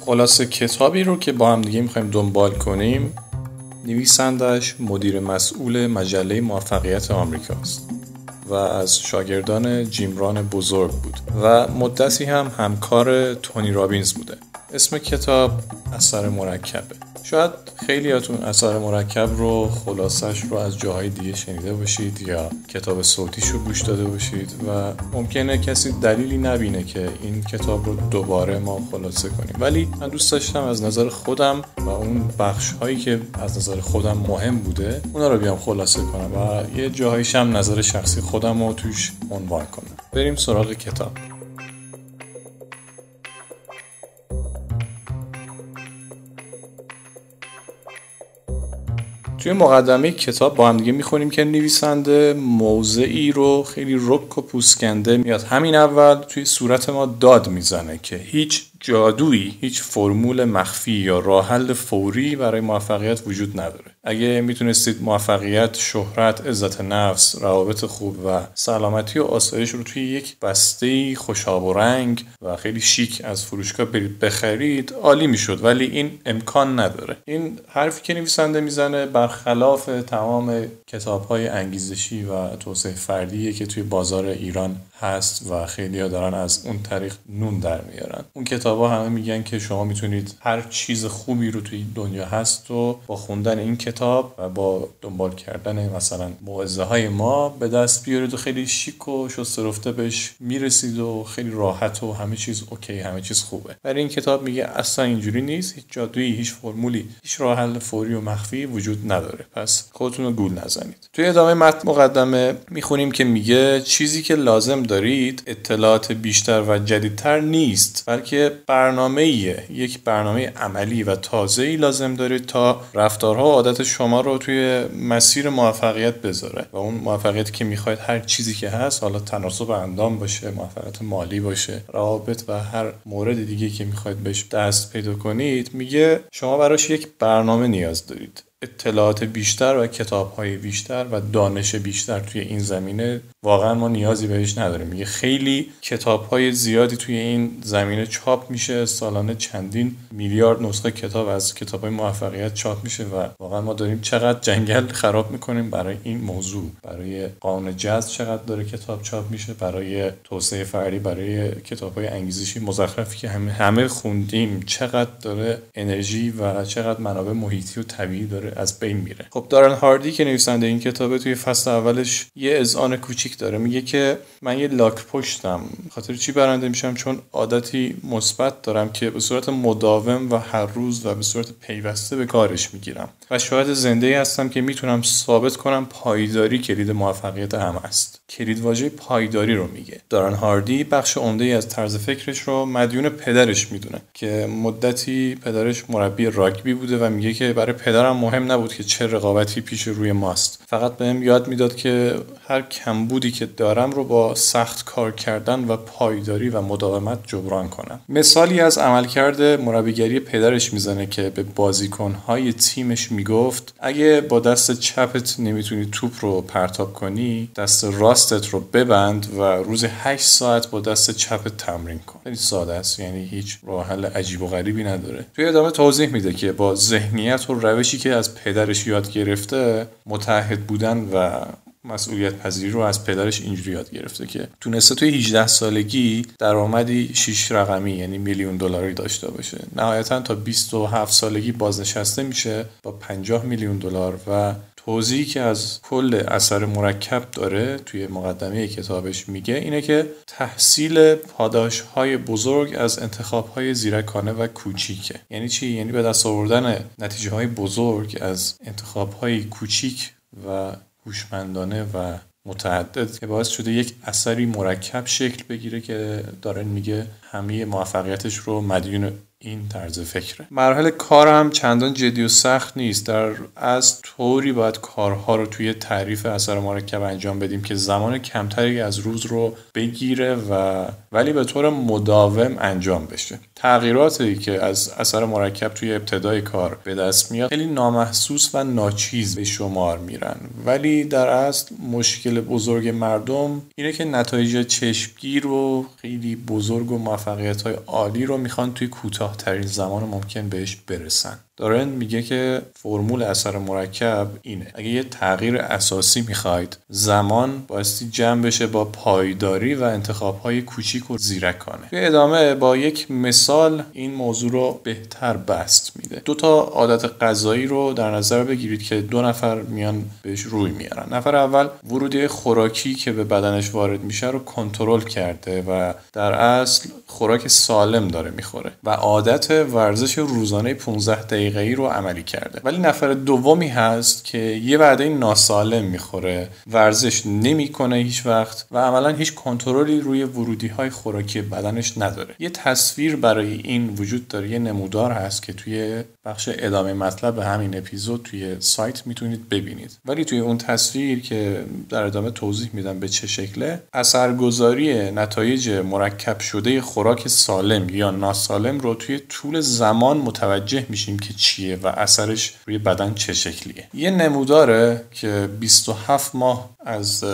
خلاصه کتابی رو که با هم دیگه می‌خوایم دنبال کنیم نویسندش مدیر مسئول مجله موفقیت آمریکاست و از شاگردان جیمران بزرگ بود و مدتی هم همکار تونی رابینز بوده. اسم کتاب اثر مرکبه. شاید خیلیاتون اثر مرکب رو خلاصش رو از جاهای دیگه شنیده باشید یا کتاب صوتیش رو گوش داده باشید و ممکنه کسی دلیلی نبینه که این کتاب رو دوباره ما خلاصه کنیم. ولی من دوست داشتم از نظر خودم و اون بخش هایی که از نظر خودم مهم بوده اونا رو بیام خلاصه کنم و یه جاهایش هم نظر شخصی خودم رو توش عنوان کنم. بریم سراغ کتاب. توی مقدمه کتاب با هم دیگه می‌خونیم که نویسنده موضعی رو خیلی رک و پوسکنده میاد. همین اول توی صورت ما داد می‌زنه که هیچ جادویی هیچ فرمول مخفی یا راه حل فوری برای موفقیت وجود نداره. اگه می‌تونستید موفقیت شهرت عزت نفس روابط خوب و سلامتی و آسایش رو توی یک بسته خوشاب و رنگ و خیلی شیک از فروشگاه برید بخرید عالی می‌شد. ولی این امکان نداره. این حرفی که نویسنده می‌زنه برخلاف تمام کتاب های انگیزشی و توسعه فردیه که توی بازار ایران هست و خیلی ها دارن از اون طریق نون در میارن. اون کتاب ها همه میگن که شما می‌تونید هر چیز خوبی رو توی دنیا هست و با خوندن این کتاب و با دنبال کردن مثلا موعظه های ما به دست بیارید و خیلی شیک و شسته بهش می‌رسید و خیلی راحت و همه چیز اوکی همه چیز خوبه. ولی این کتاب میگه اصلا اینجوری نیست هیچ جادویی هیچ فرمولی هیچ راه حل فوری و مخفی وجود نداره. پس خودتون رو گول نزنید. توی ادامه متن مقدمه می‌خونیم که میگه چیزی که لازم دارید اطلاعات بیشتر و جدیدتر نیست بلکه برنامه یک برنامه عملی و تازه ای لازم دارید تا رفتارها و عادت شما رو توی مسیر موفقیت بذاره. و اون موفقیت که می‌خواید هر چیزی که هست حالا تناسب اندام باشه موفقیت مالی باشه روابط و هر مورد دیگه که می‌خواید بهش دست پیدا کنید میگه شما براش یک برنامه نیاز دارید. اطلاعات بیشتر و کتاب های بیشتر و دانش بیشتر توی این زمینه واقعا ما نیازی بهش نداریم. میگه خیلی کتاب های زیادی توی این زمینه چاپ میشه سالانه چندین میلیارد نسخه کتاب از کتاب های موفقیت چاپ میشه و واقعا ما داریم چقدر جنگل خراب می‌کنیم برای این موضوع. برای قانون جذب چقدر داره کتاب چاپ میشه برای توسعه فردی برای کتاب های انگیزشی مزخرفی که همه همه خوندیم. چقدر داره انرژی و چقدر منابع محیطی و طبیعی داره از بین میره. خب دارن هاردی که نویسنده این کتابه توی فصل اولش یه اذعان کوچیک داره. میگه که من یه لاک پشتم. خاطر چی برنده میشم؟ چون عادتی مثبت دارم که به صورت مداوم و هر روز و به صورت پیوسته به کارش می‌گیرم. و شاید زنده ای هستم که می‌تونم ثابت کنم پایداری کلید موفقیت هم است. کلید واژه پایداری رو میگه. دارن هاردی بخش عمده از طرز فکرش رو مدیون پدرش می‌دونه که مدتی پدرش مربی راگبی بوده و میگه که برای پدرم مهم نبود که چه رقابتی پیش روی ماست. فقط بهم یاد می‌داد که هر کمبودی که دارم رو با سخت کار کردن و پایداری و مداومت جبران کنم. مثالی از عملکرد مربیگری پدرش می‌زنه که به بازیکنهای تیمش می‌گفت اگه با دست چپت نمی‌تونی توپ رو پرتاب کنی دست راستت رو ببند و روز 8 ساعت با دست چپت تمرین کن. خیلی ساده است یعنی هیچ راه حل عجیب و غریبی نداره. توی ادامه توضیح میده که با ذهنیت و روشی که از پدرش یاد گرفته متحد بودن و مسئولیت پذیری رو از پدرش اینجوری یاد گرفته که تونسته توی 18 سالگی درآمدی 6 رقمی یعنی میلیون دلاری داشته باشه. نهایتا تا 27 سالگی بازنشسته میشه با 50 میلیون دلار و توضیحی که از کل اثر مرکب داره توی مقدمه کتابش میگه اینه که تحصیل پاداش های بزرگ از انتخاب های زیرکانه و کوچیکه. یعنی چی؟ یعنی به دست آوردن نتیجه های بزرگ از انتخاب های کوچیک و هوشمندانه و متعدد که باعث شده یک اثری مرکب شکل بگیره که دارن میگه همه موفقیتش رو مدیون این طرز فکره. مرحله کار هم چندان جدی و سخت نیست. در از طوری باید کارها رو توی تعریف اثر مرکب انجام بدیم که زمان کمتری از روز رو بگیره و ولی به طور مداوم انجام بشه. تغییراتی که از اثر مرکب توی ابتدای کار به دست میاد خیلی نامحسوس و ناچیز به شمار میرن. ولی در اصل مشکل بزرگ مردم اینه که نتایج چشمگیر و خیلی بزرگ و موفقیت های عالی رو می‌خوان توی کوتاه کوتاه ترین زمان ممکن بهش برسن. دارن میگه که فرمول اثر مرکب اینه. اگه یه تغییر اساسی می‌خواید زمان بایستی جمع بشه با پایداری و انتخابهای کوچیک و زیرکانه. توی ادامه با یک مثال این موضوع رو بهتر بست میده. دو تا عادت غذایی رو در نظر بگیرید که دو نفر میان بهش روی میارن. نفر اول ورودی خوراکی که به بدنش وارد میشه رو کنترل کرده و در اصل خوراک سالم داره می‌خوره و عادت ورزش روزانه 15 دقیقه رو عملی کرده. ولی نفر دومی هست که یه وعده ناسالم می‌خوره. ورزش نمی‌کنه هیچ وقت و عملا هیچ کنترلی روی ورودی های خوراکی بدنش نداره. یه تصویر برای این وجود داره. یه نمودار هست که توی بخش ادامه مطلب همین اپیزود توی سایت می‌تونید ببینید. ولی توی اون تصویر که در ادامه توضیح میدم به چه شکله اثرگذاری نتایج مرکب شده خوراک سالم یا ناسالم رو توی طول زمان متوجه میشیم که چیه و اثرش روی بدن چه شکلیه. یه نموداره که 27 ماه از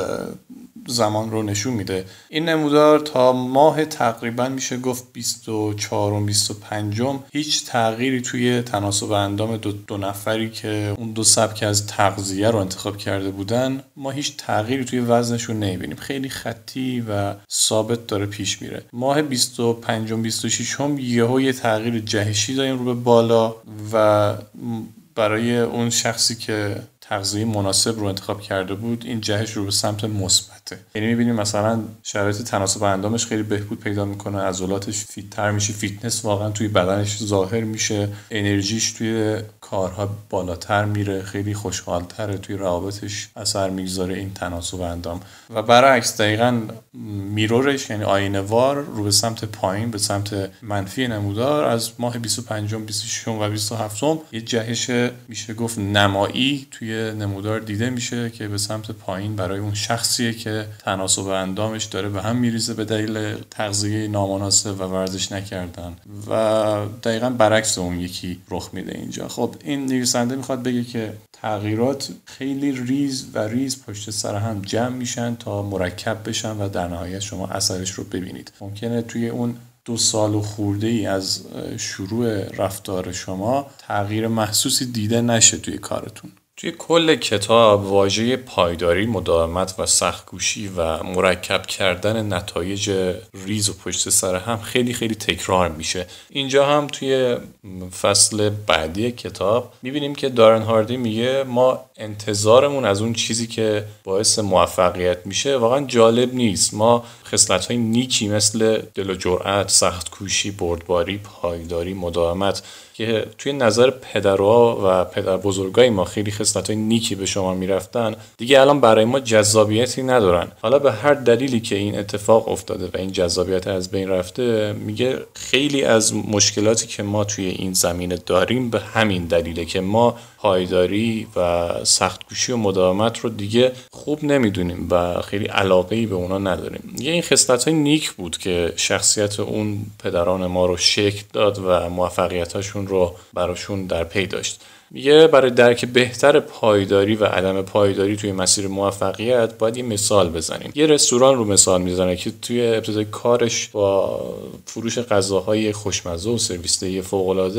زمان رو نشون میده. این نمودار تا ماه تقریبا میشه گفت 24 و 25 هیچ تغییری توی تناسب اندام دو, دو نفری که اون دو سبک از تغذیه رو انتخاب کرده بودن ما هیچ تغییری توی وزنشون نمی‌بینیم. خیلی خطی و ثابت داره پیش میره. ماه 25 و 26 هم یهو یه تغییر جهشی داریم رو به بالا و برای اون شخصی که تغذیه مناسب رو انتخاب کرده بود این جهش رو به سمت مثبته. یعنی می‌بینیم مثلا شرایط تناسب اندامش خیلی بهبود پیدا می‌کنه عضلاتش fit تر میشه فیتنس واقعا توی بدنش ظاهر میشه انرژیش توی کارها بالاتر میره خیلی خوشحالتره توی روابطش اثر می‌گذاره این تناسب اندام. و برعکس دقیقا mirror ش یعنی آینه وار رو به سمت پایین به سمت منفی نمودار از ماه 25 26 و 27 یه جهش میشه گفت نمایی توی نمودار دیده میشه که به سمت پایین برای اون شخصیه که تناسب اندامش داره به هم میریزه به دلیل تغذیه نامناسب و ورزش نکردن. و دقیقا برعکس اون یکی رخ میده اینجا. خب این نویسنده می‌خواد بگه که تغییرات خیلی ریز و ریز پشت سر هم جمع میشن تا مرکب بشن و در نهایت شما اثرش رو ببینید. ممکنه توی اون دو سال و خورده ای از شروع رفتار شما تغییر محسوسی دیده نشه توی کارتون. توی کل کتاب واژه پایداری، مداومت و سختگوشی و مرکب کردن نتایج ریز و پشت سر هم خیلی خیلی تکرار میشه. اینجا هم توی فصل بعدی کتاب می‌بینیم که دارن هاردی میگه ما انتظارمون از اون چیزی که باعث موفقیت میشه واقعا جالب نیست. ما خصلت های نیکی مثل دل و جرأت، سختکوشی، بردباری، پایداری، مداومت که توی نظر پدرها و پدر بزرگای ما خیلی خصلت های نیکی به شما می‌رفتن دیگه الان برای ما جذابیتی ندارن. حالا به هر دلیلی که این اتفاق افتاده و این جذابیت از بین رفته میگه خیلی از مشکلاتی که ما توی این زمینه داریم به همین دلیله که ما پایداری و سختگوشی و مداومت رو دیگه خوب نمی‌دونیم و خیلی علاقه ای به اونا نداریم. یه این خصلت های نیک بود که شخصیت اون پدران ما رو شکل داد و موفقیتاشون رو براشون در پی داشت. میگه برای درک بهتر پایداری و عدم پایداری توی مسیر موفقیت باید یه مثال بزنیم. یه رستوران رو مثال می‌زنه که توی ابتدای کارش با فروش غذاهای خوشمزه و سرویس دهی فوق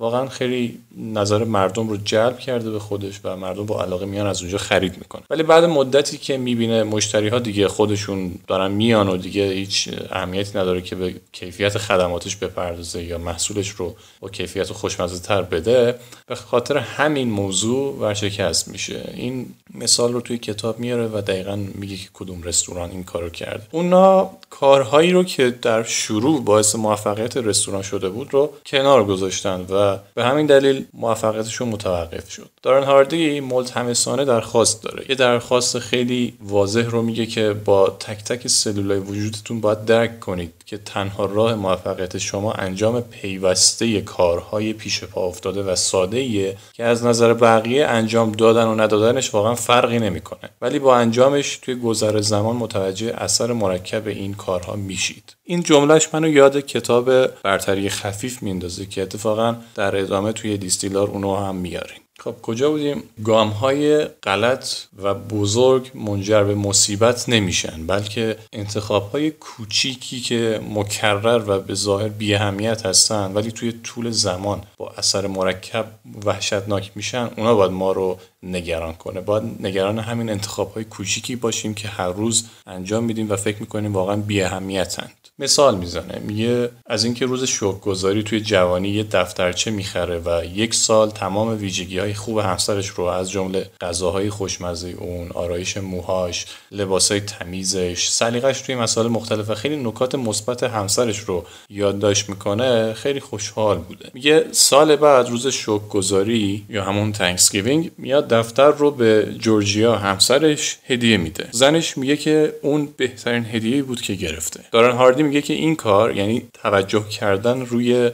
واقعا خیلی نظر مردم رو جلب کرده به خودش و مردم با علاقه میان از اونجا خرید می‌کنه ولی بعد مدتی که می‌بینه مشتری ها دیگه خودشون دارن میان و دیگه هیچ اهمیتی نداره که به کیفیت خدماتش بپردازه یا محصولش رو با کیفیت خوشمزه تر بده به خاطر همین موضوع ورشکست میشه. این مثال رو توی کتاب میاره و دقیقا میگه که کدوم رستوران این کارو کرد اونا کارهایی رو که در شروع باعث موفقیت رستوران شده بود رو کنار گذاشتن و به همین دلیل موفقیتشون متوقف شد. دارن هاردی ملتمسانه درخواست داره. یه درخواست خیلی واضح رو میگه که با تک تک سلولای وجودتون باید درک کنید. که تنها راه موفقیت شما انجام پیوسته کارهای پیش پا افتاده و ساده که از نظر بقیه انجام دادن و ندادنش واقعا فرقی نمی‌کنه. ولی با انجامش توی گذر زمان متوجه اثر مرکب این کارها میشید. این جملهش منو یاد کتاب برتری خفیف میندازه که اتفاقا در ادامه توی دیستیلار اونو هم میاریم خب کجا بودیم؟ گام های غلط و بزرگ منجر به مصیبت نمیشن بلکه انتخاب های کوچیکی که مکرر و به ظاهر بیهمیت هستن ولی توی طول زمان با اثر مرکب وحشتناک میشن اونا باید ما رو نگران کنه. باید نگران همین انتخاب های کوچیکی باشیم که هر روز انجام میدیم و فکر می‌کنیم واقعا بیاهمیتند مثال می‌زنه. میگه از اینکه روز شوکگذاری توی جوانی یه دفترچه می‌خره و یک سال تمام ویژگی های خوب همسرش رو از جمله غذاهای خوشمزه اون آرایش موهاش لباسای تمیزش سلیقش توی مسائل مختلف و خیلی نکات مثبت همسرش رو یادداشت می‌کنه خیلی خوشحال بوده. میگه سال بعد روز شکرگزاری یا همون Thanksgiving میاد دفتر رو به جورجیا همسرش هدیه میده. زنش میگه که اون بهترین هدیه بود که گرفته. دارن هاردی میگه که این کار یعنی توجه کردن روی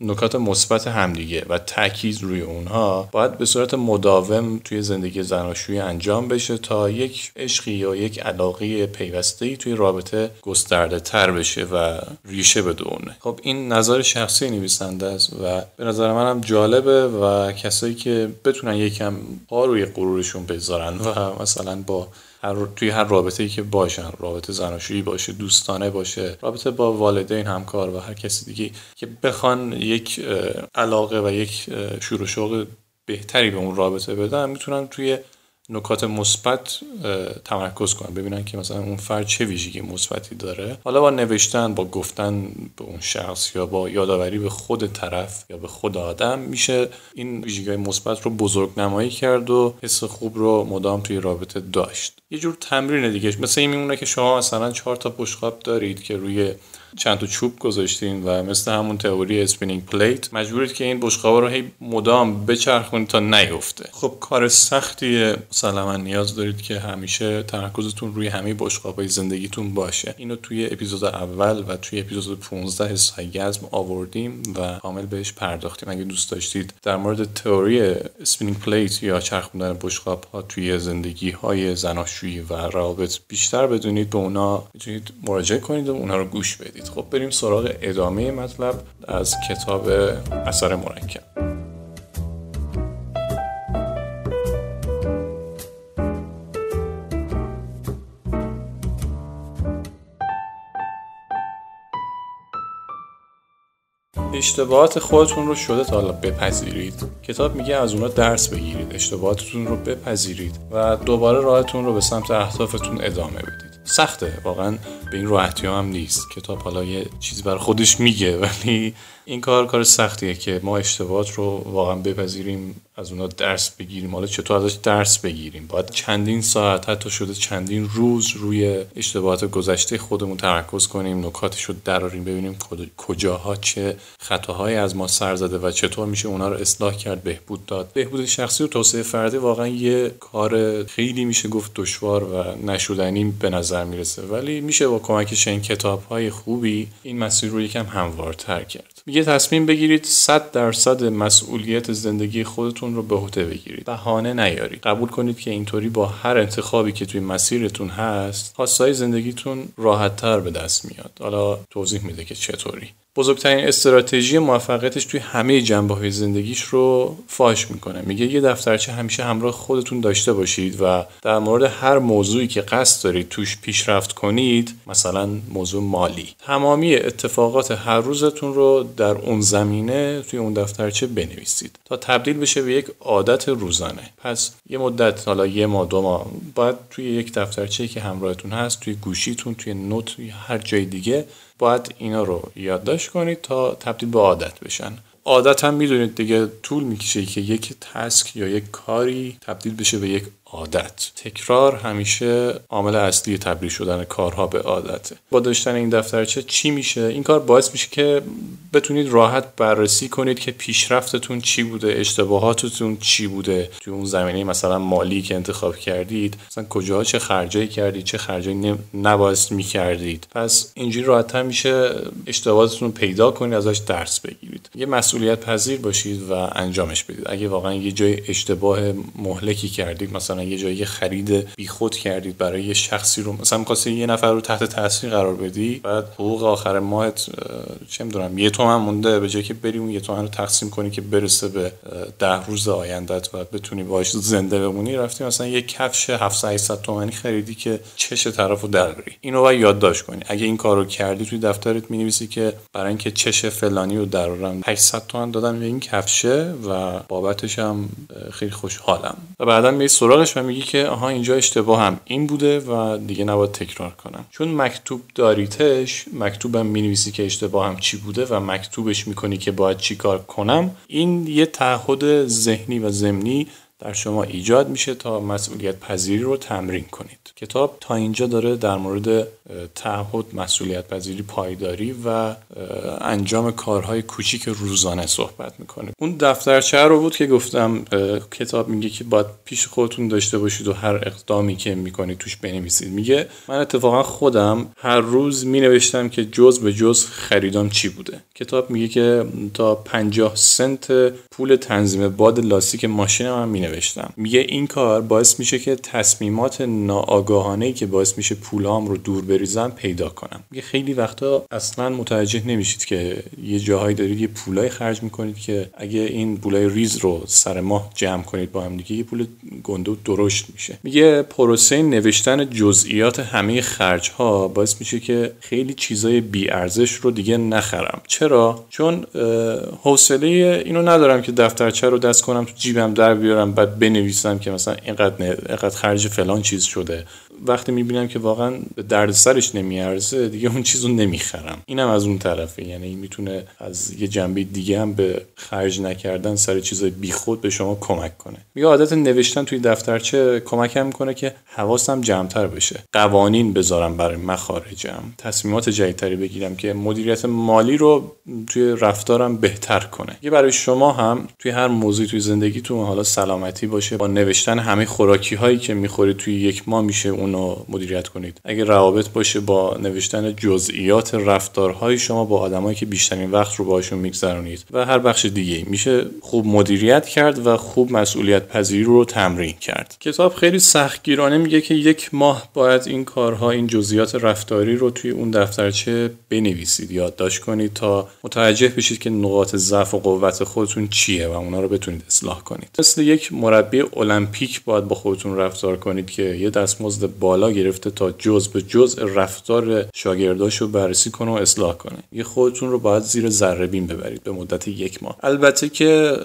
نکات مثبت همدیگه و تاکید روی اونها باید به صورت مداوم توی زندگی زناشویی انجام بشه تا یک عشقی یا یک علاقه پیوسته ای توی رابطه گسترده تر بشه و ریشه بدونه. خب این نظر شخصی نویسنده است و به نظر منم جالبه و کسایی که بتونن یکم پا روی غرورشون بذارن و مثلا با هر توی هر رابطه ای که باشن رابطه زناشویی باشه دوستانه باشه رابطه با والدین همکار و هر کسی دیگه که بخوان یک علاقه و یک شور و شوق بهتری به اون رابطه بدن می‌تونن توی نکات مثبت تمرکز کنن ببینن که مثلا اون فرد چه ویژگی مثبتی داره. حالا با نوشتن با گفتن به اون شخص یا با یادآوری به خود طرف یا به خود آدم میشه این ویژگی مثبت رو بزرگ نمایی کرد و حس خوب رو مدام توی رابطه داشت. یه جور تمرین دیگه مثل این میمونه که شما مثلا چهار تا بشقاب دارید که روی چند تا چوب گذاشتین و مثل همون تئوری spinning plate مجبورید که این بشقابا رو هی مدام بچرخونید تا نیفته. خب کار سختیه. مسلما نیاز دارید که همیشه تمرکزتون روی همه بشقابای زندگیتون باشه. اینو توی اپیزود اول و توی اپیزود 15 سایگزم آوردیم و کامل بهش پرداختیم. اگه دوست داشتید در مورد تئوری spinning plate یا چرخوندن بشقاب ها توی زندگی های زناشویی و روابط بیشتر بدونید. به اونا می‌تونید مراجعه کنید و اونا رو گوش بدید. خب بریم سراغ ادامه مطلب از کتاب اثر مرکب. اشتباهات خودتون رو شده تا حالا بپذیرید. کتاب میگه از اونا درس بگیرید. اشتباهاتتون رو بپذیرید و دوباره راهتون رو به سمت اهدافتون ادامه بدید. سخته واقعا به این راحتی هم نیست. کتاب حالا یه چیزی بر خودش میگه ولی این کار کار سختیه که ما اشتباهات رو واقعا بپذیریم از اونا درس بگیریم. حالا چطور ازش درس بگیریم؟ باید چندین ساعت حتی شده چندین روز روی اشتباهات گذشته خودمون تمرکز کنیم نکاتش رو دراریم ببینیم کجاها چه خطاهایی از ما سر زده و چطور میشه اونا رو اصلاح کرد بهبود داد. بهبود شخصی و توسعه فردی واقعا یه کار خیلی میشه گفت دشوار و نشدنی به نظر می‌رسه. ولی میشه با کمک این کتاب های خوبی این مسیر رو یکم هموارتر کرد. میگه تصمیم بگیرید 100 درصد مسئولیت زندگی خودتون رو به عهده بگیرید. بهانه نیارید. قبول کنید که اینطوری با هر انتخابی که توی مسیرتون هست خواستای زندگیتون راحتتر به دست میاد. حالا توضیح میده که چطوری. بزرگترین استراتژی موفقیتش توی همه جنبه های زندگیش رو فاش می‌کنه. میگه یه دفترچه همیشه همراه خودتون داشته باشید و در مورد هر موضوعی که قصد دارید توش پیشرفت کنید مثلا موضوع مالی. تمامی اتفاقات هر روزتون رو در اون زمینه توی اون دفترچه بنویسید تا تبدیل بشه به یک عادت روزانه. پس یه مدت حالا یه ماه دو ماه باید توی یک دفترچه که همراهتون هست توی گوشیتون توی نوت توی هر جای دیگه باید اینا رو یادداشت کنید تا تبدیل به عادت بشن. عادت هم می‌دونید دیگه طول می‌کشه که یک تسک یا یک کاری تبدیل بشه به یک عادت. تکرار همیشه عامل اصلی تبدیل شدن کارها به عادته با داشتن این دفترچه چی میشه؟ این کار باعث میشه که بتونید راحت بررسی کنید که پیشرفتتون چی بوده اشتباهاتتون چی بوده. توی اون زمینه مثلا مالی که انتخاب کردید مثلا کجاها چه خرجایی کردید چه خرجایی نباید می‌کردید. پس اینجوری راحتتر میشه اشتباهاتتون پیدا کنید ازش درس بگیرید. یه مسئولیت پذیر باشید و انجامش بدید. اگه واقعا یه جای اشتباه مهلکی کردید مثلا مثلا یه جایی خرید بیخود کردید برای یه شخصی رو مثلا می‌خواستی یه نفر رو تحت تاثیر قرار بدی بعد حقوق آخر ماهت چه می‌دونم یه تومن مونده به جای که بری اون یه تومن رو تقسیم کنی که برسه به ده روز آیندت و بتونی باهاش زنده بمونی رفتی مثلا یه کفش 700 800 تومانی خریدی که چش طرفو بری. اینو باید یادداشت کنی. اگه این کارو کردی توی دفترت می‌نویسی که برای اینکه چش فلانی رو درارم 800 تومن دادم به این کفشه و بابتش هم خیلی خوشحالم. و بعدا می سراغش و میگی که آها اینجا اشتباه هم این بوده و دیگه نباید تکرار کنم. چون مکتوب داریتش مکتوبم می‌نویسی که اشتباه هم چی بوده و مکتوبش می‌کنی که باید چی کار کنم این یه تعهد ذهنی و ضمنی در شما ایجاد میشه تا مسئولیت پذیری رو تمرین کنید. کتاب تا اینجا داره در مورد تعهد مسئولیت پذیری پایداری و انجام کارهای کوچیک روزانه صحبت می‌کنه. اون دفترچه رو بود که گفتم کتاب میگه که باید پیش خودتون داشته باشید و هر اقدامی که می‌کنید توش بنویسید. میگه من اتفاقا خودم هر روز مینوشتم که جز به جز خریدام چی بوده. کتاب میگه که تا 50 سنت پول تنظیم باد لاستیک ماشین من مینوشتم. میگه این کار باعث میشه که تصمیمات ناآگاهانه که باعث میشه پولام رو دور بریزم پیدا کنم. یه خیلی وقتا اصلا متوجه نمیشید که یه جاهایی دارید یه پولای خرج می‌کنید که اگه این پولای ریز رو سر ماه جمع کنید با هم دیگه یه پول گنده درشت میشه. میگه پروسه نوشتن جزئیات همه خرج ها باعث میشه که خیلی چیزای بی ارزش رو دیگه نخرم. چرا؟ چون حوصله اینو ندارم که دفترچه رو دست کنم تو جیبم در بیارم بعد بنویسم که مثلا اینقدر اینقدر خرج فلان چیز شده. وقتی می‌بینم که واقعا به دردسرش نمیارزه دیگه اون چیز رو نمی‌خرم. اینم از اون طرفه. یعنی می‌تونه از یه جنبه دیگه هم به خرج نکردن سر چیزای بیخود به شما کمک کنه. میگه عادت نوشتن توی دفترچه کمکم می‌کنه که حواسم جمعتر بشه. قوانین بذارم برای مخارجم. تصمیمات جدیدتری بگیرم که مدیریت مالی رو توی رفتارم بهتر کنه. یه برای شما هم توی هر موضوعی توی زندگیتون حالا سلامتی باشه. با نوشتن همه خوراکی هایی که می‌خورید توی یک ماه میشه اونو مدیریت کنید. اگه روابط باشه با نوشتن جزئیات رفتارهای شما با آدمایی که بیشترین وقت رو باشون میگذرونید. و هر بخش دیگه میشه خوب مدیریت کرد و خوب مسئولیت پذیری رو تمرین کرد. کتاب خیلی سختگیرانه میگه که یک ماه باید این کارها این جزئیات رفتاری رو توی اون دفترچه بنویسید. یادداشت کنید تا متوجه بشید که نقاط ضعف و قوت خودتون چیه و اونا رو بتونید اصلاح کنید. مثل یک مربی المپیک باید با خودتون رفتار کنید که یه دستمزد بالا گرفته تا جز به جز رفتار رو بررسی کنه و اصلاح کنه. یه خودتون رو باید زیر ذره بین ببرید به مدت یک ماه. البته که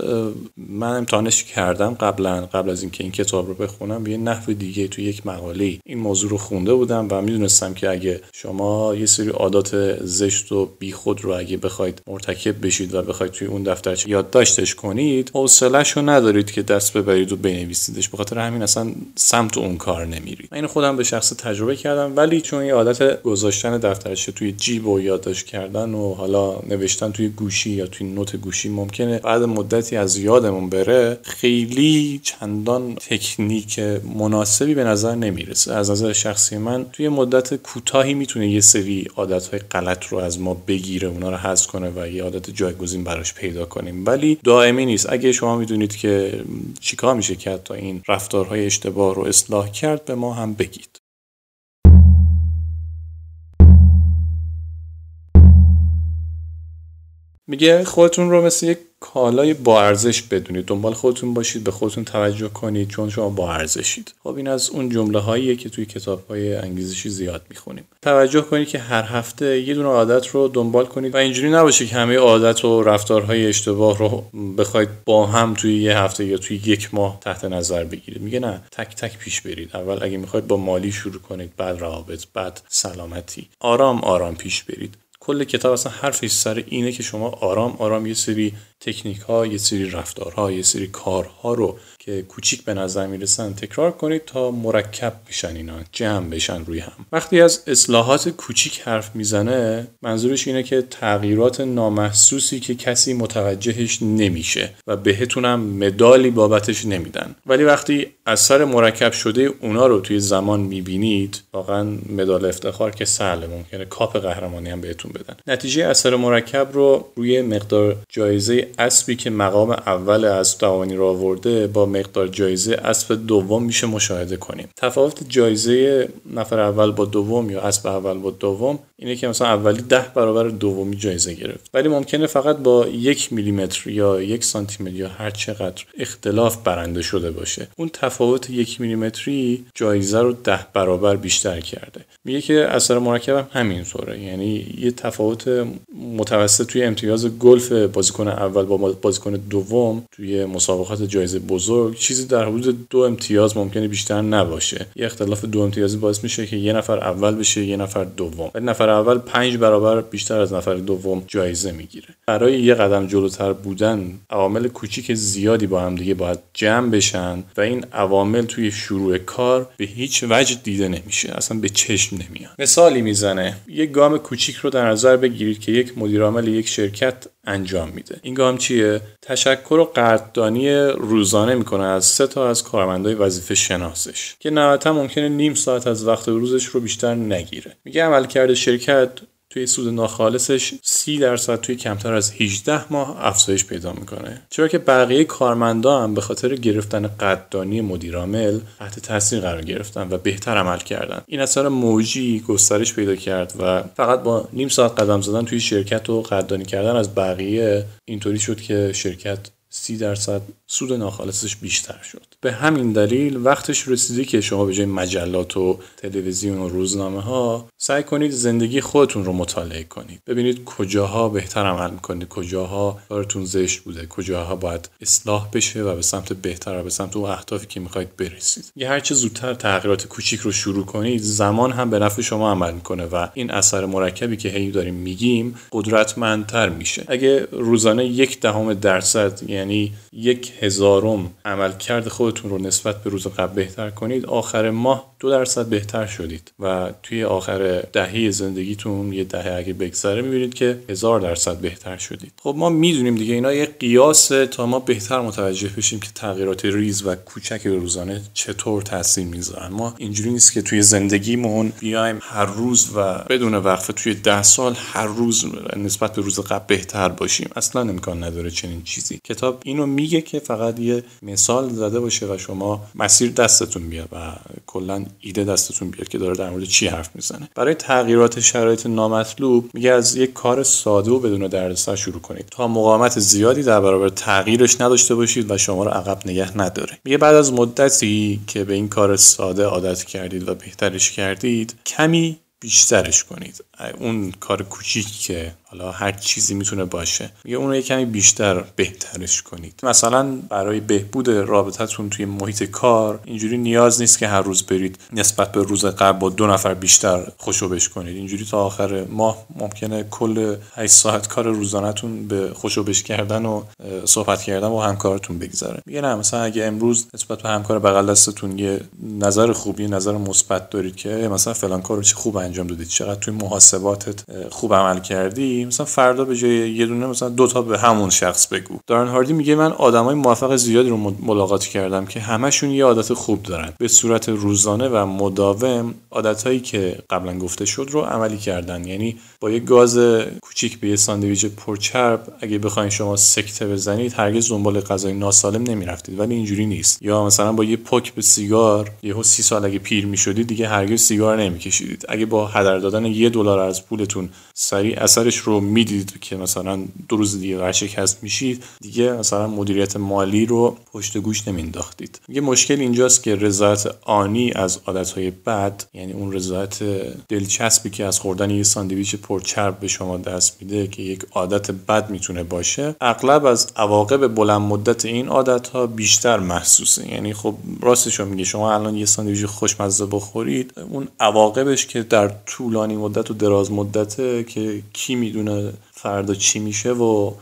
من امتحانش کردم قبلا قبل از اینکه این کتاب رو بخونم یه نحو دیگه تو یک مقاله. این موضوع رو خونده بودم و می‌دونستم که اگه شما یه سری عادات زشت و بیخود رو اگه بخواید مرتکب بشید و بخواید توی اون دفترچه یادداشتش کنید حوصله‌ش رو ندارید که دست ببرید و بنویسیدش. به خاطر همین اصلا سمت اون کار نمیرید. من خودم به شخص تجربه کردم ولی چون یه عادت گذاشتن دفترچه توی جیب و یادداشت کردن و حالا نوشتن توی گوشی یا توی نوت گوشی ممکنه بعد مدتی از یادمون بره خیلی چندان تکنیک مناسبی به نظر نمی‌رسه. از نظر شخصی من توی مدت کوتاهی می‌تونه یه سری عادتهای غلط رو از ما بگیره اونا رو حذف کنه و یه عادت جایگزین براش پیدا کنیم. ولی دائمی نیست. اگه شما می‌دونید که چیکار میشه کرد تا این رفتارهای اشتباه رو اصلاح کرد به ما هم بگید. stökigt. میگه خودتون رو مثل یک کالای با ارزش بدونید. دنبال خودتون باشید به خودتون توجه کنید چون شما با ارزشید. خب این از اون جمله هاییه که توی کتاب های انگیزشی زیاد می‌خونیم. توجه کنید که هر هفته یه دونه عادت رو دنبال کنید و اینجوری نباشه که همه عادت و رفتارهای اشتباه رو بخواید با هم توی یه هفته یا توی یک ماه تحت نظر بگیرید. میگه نه تک تک پیش برید. اول اگه می‌خواید با مالی شروع کنید بعد روابط بعد سلامتی. آرام آرام پیش برید. کل کتاب اصلا حرفش سر اینه که شما آرام آرام یه سری تکنیک ها یه سری رفتارها یه سری کارها رو که کوچیک به نظر می‌رسن تکرار کنید تا مرکب بشن اینا جمع بشن روی هم. وقتی از اصلاحات کوچیک حرف می‌زنه منظورش اینه که تغییرات نامحسوسی که کسی متوجهش نمیشه و بهتونم مدالی بابتش نمیدن. ولی وقتی اثر مرکب شده اونا رو توی زمان می‌بینید واقعا مدال افتخار که سهله ممکنه کاپ قهرمانی هم بهتون بدن. نتیجه اثر مرکب رو روی مقدار جایزه اسبی که مقام اول از توانی رو آورده با مقدار جایزه اسب دوم میشه مشاهده کنیم. تفاوت جایزه نفر اول با دوم یا اسب اول با دوم اینه که مثلا اولی ده برابر دومی جایزه گرفت. ولی ممکنه فقط با یک میلیمتر یا یک سانتی متر یا هر چقدر اختلاف برنده شده باشه. اون تفاوت یک میلیمتری جایزه رو ده برابر بیشتر کرده. میگه که اثر مرکب هم همینطوره. یعنی یه تفاوت متوسط توی امتیاز گلف بازیکن اول با بازیکن دوم توی مسابقات جایزه بزرگ چیزی در حدود دو امتیاز ممکنه بیشتر نباشه. یه اختلاف دو امتیازی باعث میشه که یه نفر اول بشه یه نفر دوم. ولی نفر اول پنج برابر بیشتر از نفر دوم جایزه می‌گیره. برای یه قدم جلوتر بودن عوامل کوچیک زیادی با هم دیگه باید جمع بشن و این عوامل توی شروع کار به هیچ وجه دیده نمیشه. اصلا به چشم نمیاد. مثالی می‌زنه. یه گام کوچیک رو در نظر بگیرید که یک مدیرعامل یک شرکت انجام میده. این گام چیه؟ تشکر و قدردانی روزانه می‌کنه از سه تا از کارمندای وظیفه شناسش که نهایتا ممکنه نیم ساعت از وقت روزش رو بیشتر نگیره. میگه عملکرد شرکت توی سود ناخالصش 30 درصد توی کمتر از 18 ماه افزایش پیدا می‌کنه. چرا که بقیه کارمندا هم به خاطر گرفتن قدردانی مدیرعامل تحت تاثیر قرار گرفتن و بهتر عمل کردن. این اثر موجی گسترش پیدا کرد و فقط با نیم ساعت قدم زدن توی شرکت و قدردانی کردن از بقیه اینطوری شد که شرکت 30 درصد سود ناخالصش بیشتر شد. به همین دلیل وقتش رسیده که شما به جای مجلات و تلویزیون و روزنامه ها سعی کنید زندگی خودتون رو مطالعه کنید. ببینید کجاها بهتر عمل می‌کنید کجاها کارتون زشت بوده کجاها باید اصلاح بشه و به سمت بهتر و به سمت اون اهدافی که می‌خواید برسید. یه هرچه زودتر تغییرات کوچیک رو شروع کنید زمان هم به نفع شما عمل می‌کنه و این اثر مرکبی که هی داریم میگیم قدرتمندتر میشه. اگه روزانه یک دهم درصد یعنی یک هزارم عملکرد خودتون رو نسبت به روز قبل بهتر کنید آخر ماه دو درصد بهتر شدید و توی آخر دهه زندگیتون یه دهه اگه بگذره می‌بینید که هزار درصد بهتر شدید. خب ما می‌دونیم دیگه اینا یه قیاسه تا ما بهتر متوجه بشیم که تغییرات ریز و کوچک روزانه چطور تاثیر می‌ذارن ما اینجوری نیست که توی زندگیمون بیایم هر روز و بدون وقفه توی ده سال هر روز نسبت به روز قبل بهتر باشیم. اصلا امکان نداره چنین چیزی. کتاب اینو میگه که فقط یه مثال زده باشه و شما مسیر دستتون بیاد و کلا ایده دستتون بیاد که داره در مورد چی حرف می‌زنه. برای تغییرات شرایط نامطلوب میگه از یک کار ساده و بدون دردسر شروع کنید. تا مقاومت زیادی در برابر تغییرش نداشته باشید و شما رو عقب نگه نداره. میگه بعد از مدتی که به این کار ساده عادت کردید و بهترش کردید کمی بیشترش کنید. اون کار کوچیک که حالا هر چیزی می‌تونه باشه. میگه اون رو کمی بیشتر بهترش کنید. مثلا برای بهبود رابطتون توی محیط کار اینجوری نیاز نیست که هر روز برید نسبت به روز قبل با دو نفر بیشتر خوشوبش کنید. اینجوری تا آخر ماه ممکنه کل 8 ساعت کار روزانهتون به خوشوبش کردن و صحبت کردن با همکارتون بگذره. میگه نه مثلا اگه امروز نسبت به همکار بغل دستتون یه نظر خوبی نظر مثبت دارید که مثلا فلان کارو چه خوب انجام دادید چقدر توی محاسباتت خوب عمل کردی مثلا فردا به جای یه دونه مثلا دو تا به همون شخص بگو. دارن هاردی میگه من آدمای موفق زیادی رو ملاقات کردم که همشون یه عادت خوب دارن. به صورت روزانه و مداوم عادتهایی که قبلا گفته شد رو عملی کردن. یعنی با یه گاز کوچیک به یه ساندویچ پرچرب اگه بخواین شما سکته بزنید هرگز دنبال غذای ناسالم نمی‌رفتید. ولی اینجوری نیست. یا مثلا با یه پک به سیگار یهو سی سال اگه پیر می‌شدید دیگه هرگز سیگار نمیکشیدید. اگه با هدر دادن یه دلار از پولتون سریع اثرش رو می‌دید که مثلا دو روز دیگه ورشکست میشید دیگه مثلا مدیریت مالی رو پشت گوش نمینداختید. یه مشکل اینجاست که رضایت آنی از عادتهای بد یعنی اون رضایت دلچسبی که از خوردن یه ساندویچ پرچرب به شما دست میده که یک عادت بد می‌تونه باشه اغلب از عواقب بلند مدت این عادت ها بیشتر محسوسه. یعنی خب راستش میگه شما الان یه ساندویچ خوشمزه بخورید اون عواقبش که در طولانی مدت و دراز مدته که کی می‌دونه فردا چی میشه و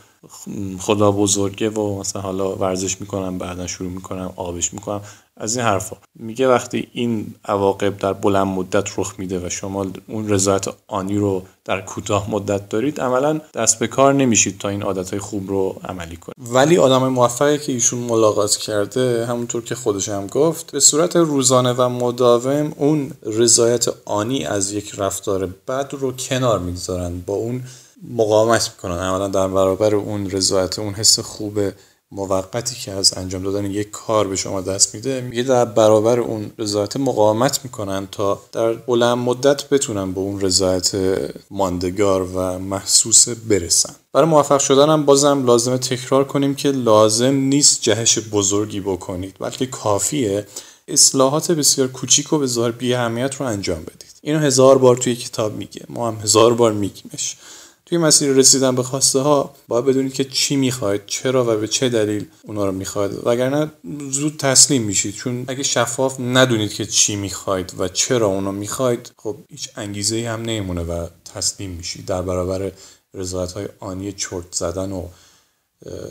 خدا بزرگه و مثلا حالا ورزش می‌کنم بعدا شروع می‌کنم آبش می‌کنم. از این حرفا. میگه وقتی این عواقب در بلند مدت رخ میده و شما اون رضایت آنی رو در کوتاه مدت دارید عملا دست به کار نمیشید تا این عادت خوب رو عملی کنید. ولی آدم موفقی که ایشون ملاقات کرده همونطور که خودش هم گفت به صورت روزانه و مداوم اون رضایت آنی از یک رفتار بد رو کنار می‌گذارن. با اون مقاومت می‌کنن. عملا در برابر اون رضایت اون حس خوب موقتی که از انجام دادن یک کار به شما دست میده میگه در برابر اون رضایت مقاومت می‌کنن تا در بلند مدت بتونن به اون رضایت ماندگار و محسوس برسن. برای موفق شدن هم بازم لازمه تکرار کنیم که لازم نیست جهش بزرگی بکنید بلکه کافیه اصلاحات بسیار کوچیک و به ظاهر بی اهمیت رو انجام بدید. اینو هزار بار توی کتاب میگه ما هم هزار بار میگیمش. توی مسیر رسیدن به خواسته ها باید بدونید که چی می‌خواید چرا و به چه دلیل اونا رو می‌خواید. وگرنه زود تسلیم میشید چون اگه شفاف ندونید که چی می‌خواید و چرا اونا می‌خواید خب هیچ انگیزه هم نمیمونه و تسلیم میشید. در برابر رضایت های آنی چرت زدن و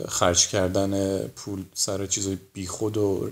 خرج کردن پول سر چیزای بیخود و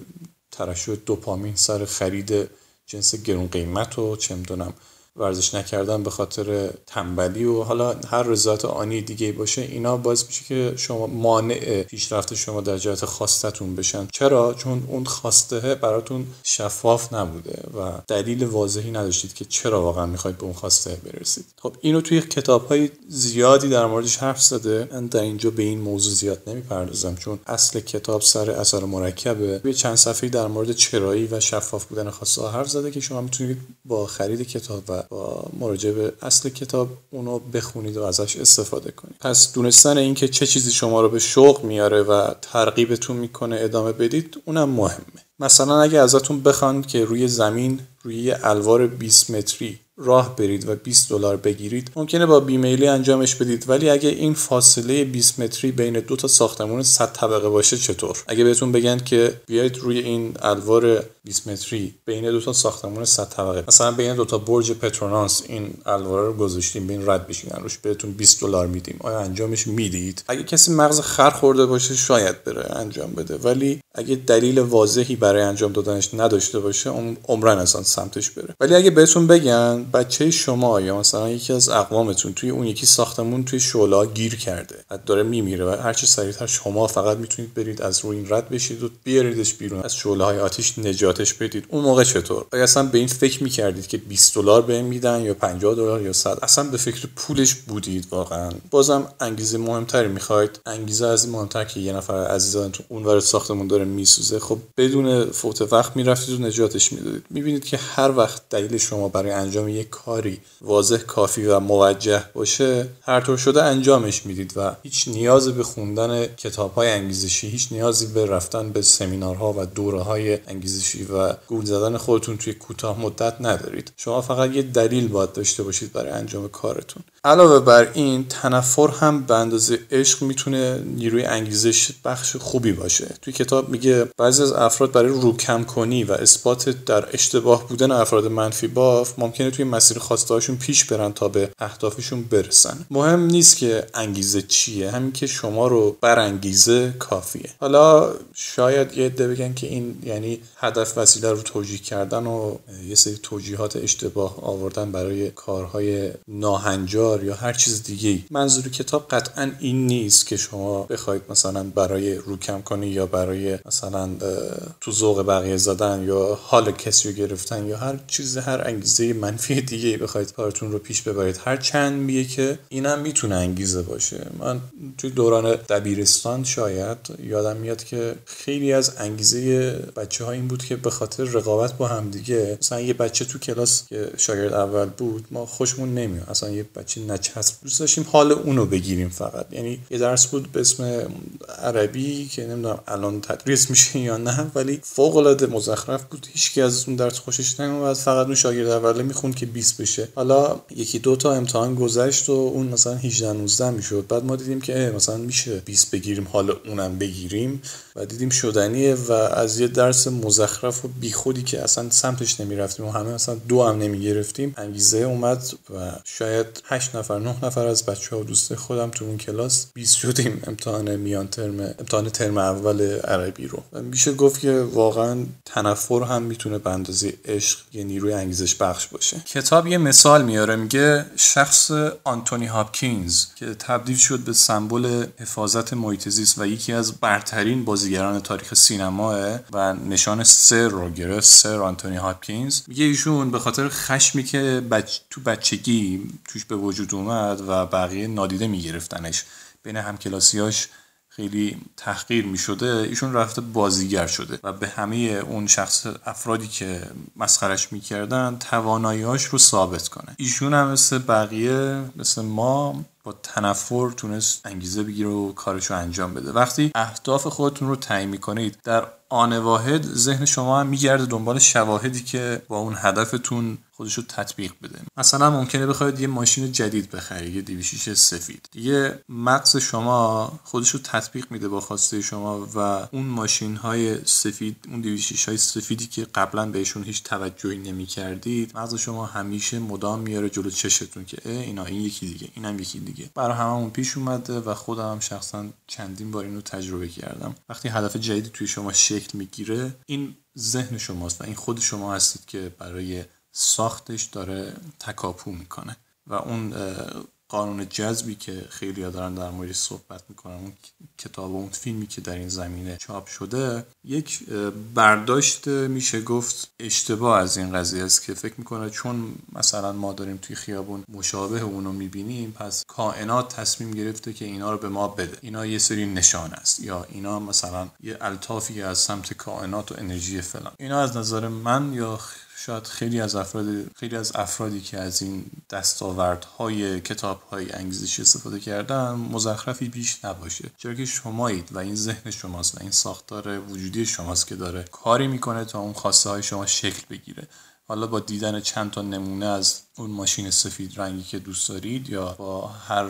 ترشح دوپامین سر خرید جنس گرون قیمت و چه می‌دونم ورزش نکردن به خاطر تنبلی و حالا هر رضایت آنی دیگه باشه اینا باعث میشه که شما مانع پیشرفت شما در جهت خواستتون بشن. چرا؟ چون اون خواسته براتون شفاف نبوده و دلیل واضحی نداشتید که چرا واقعا می‌خواید به اون خواسته برسید. خب اینو توی کتاب های زیادی در موردش حرف زده. من در اینجا به این موضوع زیاد نمی‌پردازم چون اصل کتاب سر اثر مرکبه. توی چند صفحه در مورد چرایی و شفاف بودن خواسته حرف زده که شما می‌تونید با خرید کتاب و با مراجعه به اصل کتاب اونو بخونید و ازش استفاده کنید. پس دونستن اینکه چه چیزی شما رو به شوق میاره و ترغیبتون می‌کنه ادامه بدید اونم مهمه. مثلا اگه ازتون بخوان که روی زمین روی الوار 20 متری راه برید و 20 دلار بگیرید. ممکنه با بیمیلی انجامش بدید ولی اگه این فاصله 20 متری بین دو تا ساختمون 100 طبقه باشه چطور؟ اگه بهتون بگن که بیاید روی این الوار 20 متری بین دو تا ساختمون 100 طبقه. مثلا بین دو تا برج پترونانس این الوار رو گذاشتیم بین رد بشین. روش بهتون 20 دلار میدیم. آیا انجامش می‌دید؟ اگه کسی مغز خر خورده باشه شاید بره انجام بده. ولی اگه دلیل واضحی برای انجام دادنش نداشته باشه عمرن اصلا سمتش بره. ولی اگه بهتون بگن بچه شما یا مثلا یکی از اقوامتون توی اون یکی ساختمون توی شعله گیر کرده. داره میمیره و هرچی سریعتر شما فقط می‌تونید برید از روی این رد بشید و بیاریدش بیرون. از شعله های آتیش نجاتش بدید. اون موقع چطور؟ اگه اصلا به این فکر می‌کردید که 20 دلار بهم میدن یا 50 دلار یا 100 اصلا به فکر پولش بودید واقعا؟ بازم انگیزه مهمتری می‌خواید؟ انگیزه از این مهمتر که یه نفر عزیزانتون اونور ساختمون داره میسوزه خب بدون فوت وقت می‌رفتید و نجاتش می‌دادید. می‌بینید که هر وقت دلیل شما برای انجام یک کاری واضح کافی و موجه باشه هر طور شده انجامش می‌دید و هیچ نیاز به خوندن کتاب های انگیزشی هیچ نیازی به رفتن به سمینارها و دوره های انگیزشی و گول زدن خودتون توی کوتاه مدت ندارید. شما فقط یه دلیل باید داشته باشید برای انجام کارتون. علاوه بر این تنفر هم به اندازه عشق می‌تونه نیروی انگیزش بخش خوبی باشه. توی کتاب میگه بعضی از افراد برای روکم کنی و اثبات در اشتباه بودن افراد منفی باف ممکنه توی مسیر خواسته پیش برن تا به اهدافشون برسن. مهم نیست که انگیزه چیه همین که شما رو برانگیزه کافیه. حالا شاید یه عده بگن که این یعنی هدف وسیله رو توجیه کردن و یه سری توجیهات اشتباه آوردن برای کارهای ناهنجار یا هر چیز دیگه منظور کتاب قطعا این نیست که شما بخواید مثلا برای روکم کنی یا برای مثلا تو ذوق بقیه زدن یا حال کسی رو گرفتن یا هر چیز هر انگیزه منفی دیگه بخواید کارتون رو پیش ببرید. هر چند میگه که اینم می‌تونه انگیزه باشه. من توی دوران دبیرستان شاید یادم میاد که خیلی از انگیزه بچه ها این بود که به خاطر رقابت با همدیگه مثلا یه بچه تو کلاس که شاگرد اول بود ما خوشمون نمیاد اصلا یه بچه نچسب دوست داشتیم حال اونو بگیریم فقط. یعنی یه درس بود به اسم عربی که نمی‌دونم الان تدریس میشه یا نه ولی فوق العاده مزخرف بود. هیچکی از اون درس خوشش نمیومد فقط اون شاگرد اوله می‌خوند که 20 بشه. حالا یکی دو تا امتحان گذشت و اون مثلا 18 19 می‌شد. بعد ما دیدیم که مثلا میشه 20 بگیریم حالا اونم بگیریم. و دیدیم شدنیه و از یه درس مزخرف و بیخودی که اصلا سمتش نمی‌رفتیم و همه مثلا دو هم نمی‌گرفتیم انگیزه اومد و شاید 8 نفر 9 نفر از بچه ها و دوست خودم تو اون کلاس 20 شدیم امتحان میان ترم امتحان ترم اول عربی رو. و میشه گفت که واقعا تنفر هم می‌تونه به اندازه عشق یه نیروی انگیزش بخش باشه. کتاب یه مثال میاره میگه شخص آنتونی هاپکینز که تبدیل شد به سمبل حفاظت محیط زیست و یکی از برترین بازیگران تاریخ سینماه و نشان سر رو گرفت سر آنتونی هاپکینز. میگه ایشون به خاطر خشمی که بچ... تو بچگی توش به وجود اومد و بقیه نادیده میگرفتنش بین همکلاسیاش خیلی تحقیر می شده ایشون رفته بازیگر شده و به همه اون شخص افرادی که مسخرش می‌کردن تواناییاش رو ثابت کنه. ایشون هم مثل بقیه مثل ما با تنفر تونست انگیزه بگیره و کارش رو انجام بده. وقتی اهداف خودتون رو تعیین می‌کنید در آن واحد ذهن شما هم میگرده دنبال شواهدی که با اون هدفتون خودش رو تطبیق بده. مثلا ممکنه بخواید یه ماشین جدید بخرید یه دیویشیش سفید. یه مغز شما خودش رو تطبیق میده با خواسته شما و اون ماشین های سفید اون دیویشیش های سفیدی که قبلا بهشون هیچ توجهی نمی کردید مغز شما همیشه مدام میاره جلو چشتون که اینا این یکی دیگه اینم یکی دیگه. برای هممون پیش اومده و خودم شخصا چندین بار اینو تجربه کردم. وقتی هدف جدیدی توی شما شکل می‌گیره این ذهن شماست و این خود شما هستید که برای ساختش داره تکاپو می‌کنه. و اون قانون جذبی که خیلی دارن در موردش صحبت می‌کنن اون کتاب و اون فیلمی که در این زمینه چاپ شده یک برداشت میشه گفت اشتباه از این قضیه است که فکر می‌کنه چون مثلا ما داریم توی خیابون مشابه اونو می‌بینیم پس کائنات تصمیم گرفته که اینا رو به ما بده. اینا یه سری نشان است. یا اینا مثلا یه الطافی از سمت کائنات و انرژی فلان. اینا از نظر من یا شاید خیلی از افراد خیلی از افرادی که از این دستاوردهای کتابهای انگیزشی استفاده کردن مزخرفی بیش نباشه. چرا که شمایید و این ذهن شماست و این ساختار وجودی شماست که داره کاری می‌کنه تا اون خواسته های شما شکل بگیره. حالا با دیدن چند تا نمونه از اون ماشین سفید رنگی که دوست دارید یا با هر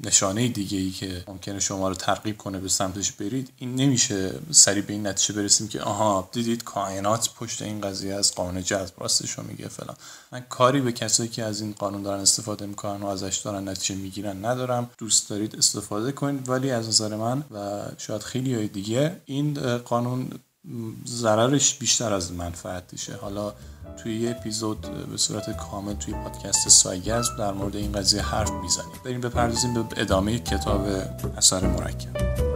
نشانه دیگه ای که ممکنه شما رو ترغیب کنه به سمتش برید این نمیشه سریع به این نتیجه برسیم که آها دیدید کائنات پشت این قضیه از قانون جذب راستش رو میگه فلان. من کاری به کسایی که از این قانون دارن استفاده می‌کنن و ازش دارن نتیجه می‌گیرن ندارم. دوست دارید استفاده کنید ولی از نظر من و شاید خیلی دیگه این قانون ضررش بیشتر از منفعتشه. حالا توی یه اپیزود به صورت کامل توی پادکست سایگز در مورد این قضیه حرف می‌زنیم. بریم بپردازیم به ادامه کتاب اثر مرکب.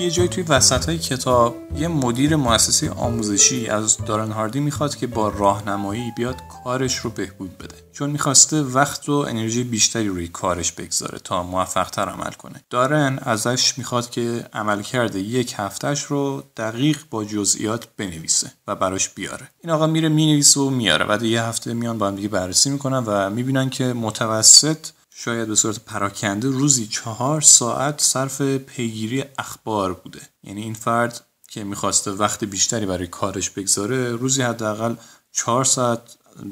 یه جایی توی وسط های کتاب یه مدیر مؤسسه آموزشی از دارن هاردی می‌خواد که با راهنمایی بیاد کارش رو بهبود بده. چون می‌خواسته وقت و انرژی بیشتری روی کارش بگذاره تا موفقتر عمل کنه. دارن ازش می‌خواد که عمل کرده یک هفتهش رو دقیق با جزئیات بنویسه و براش بیاره. این آقا میره می‌نویسه و میاره. بعد یه هفته میان با هم دیگه بررسی می‌کنن و می‌بینن که متوسط شاید به صورت پراکنده روزی چهار ساعت صرف پیگیری اخبار بوده. یعنی این فرد که می‌خواسته وقت بیشتری برای کارش بگذاره روزی حداقل چهار ساعت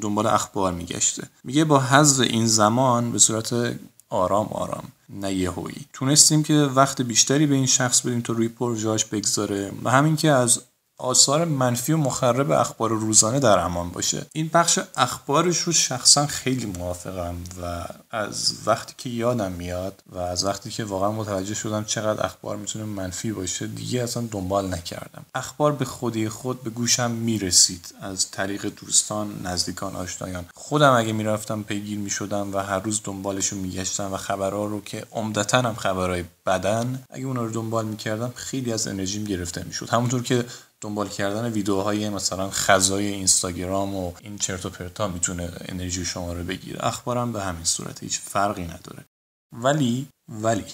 دنبال اخبار میگشته. میگه با حذف این زمان به صورت آرام آرام نه یهویی. تونستیم که وقت بیشتری به این شخص بدیم تا روی پروژهاش بگذاره. و همین که از آثار منفی و مخرب اخبار روزانه در امان باشه. این بخش اخبارش رو شخصا خیلی موافقم و از وقتی که یادم میاد و از وقتی که واقعا متوجه شدم چقدر اخبار می‌تونه منفی باشه دیگه اصلا دنبال نکردم. اخبار به خودی خود به گوشم می‌رسید. از طریق دوستان نزدیکان آشنایان. خودم اگه می‌رفتم پیگیر می‌شدم و هر روز دنبالش رو میگشتم و خبرها رو که عمدتا هم خبرهای بدن اگه اونا رو دنبال می‌کردم خیلی از انرژیم گرفته می‌شد. همونطور که دنبال کردن ویدیوهای مثلا خزای اینستاگرام و این چرت و پرتا می‌تونه انرژی شما رو بگیره. اخبارم به همین صورت هیچ فرقی نداره. ولی ولی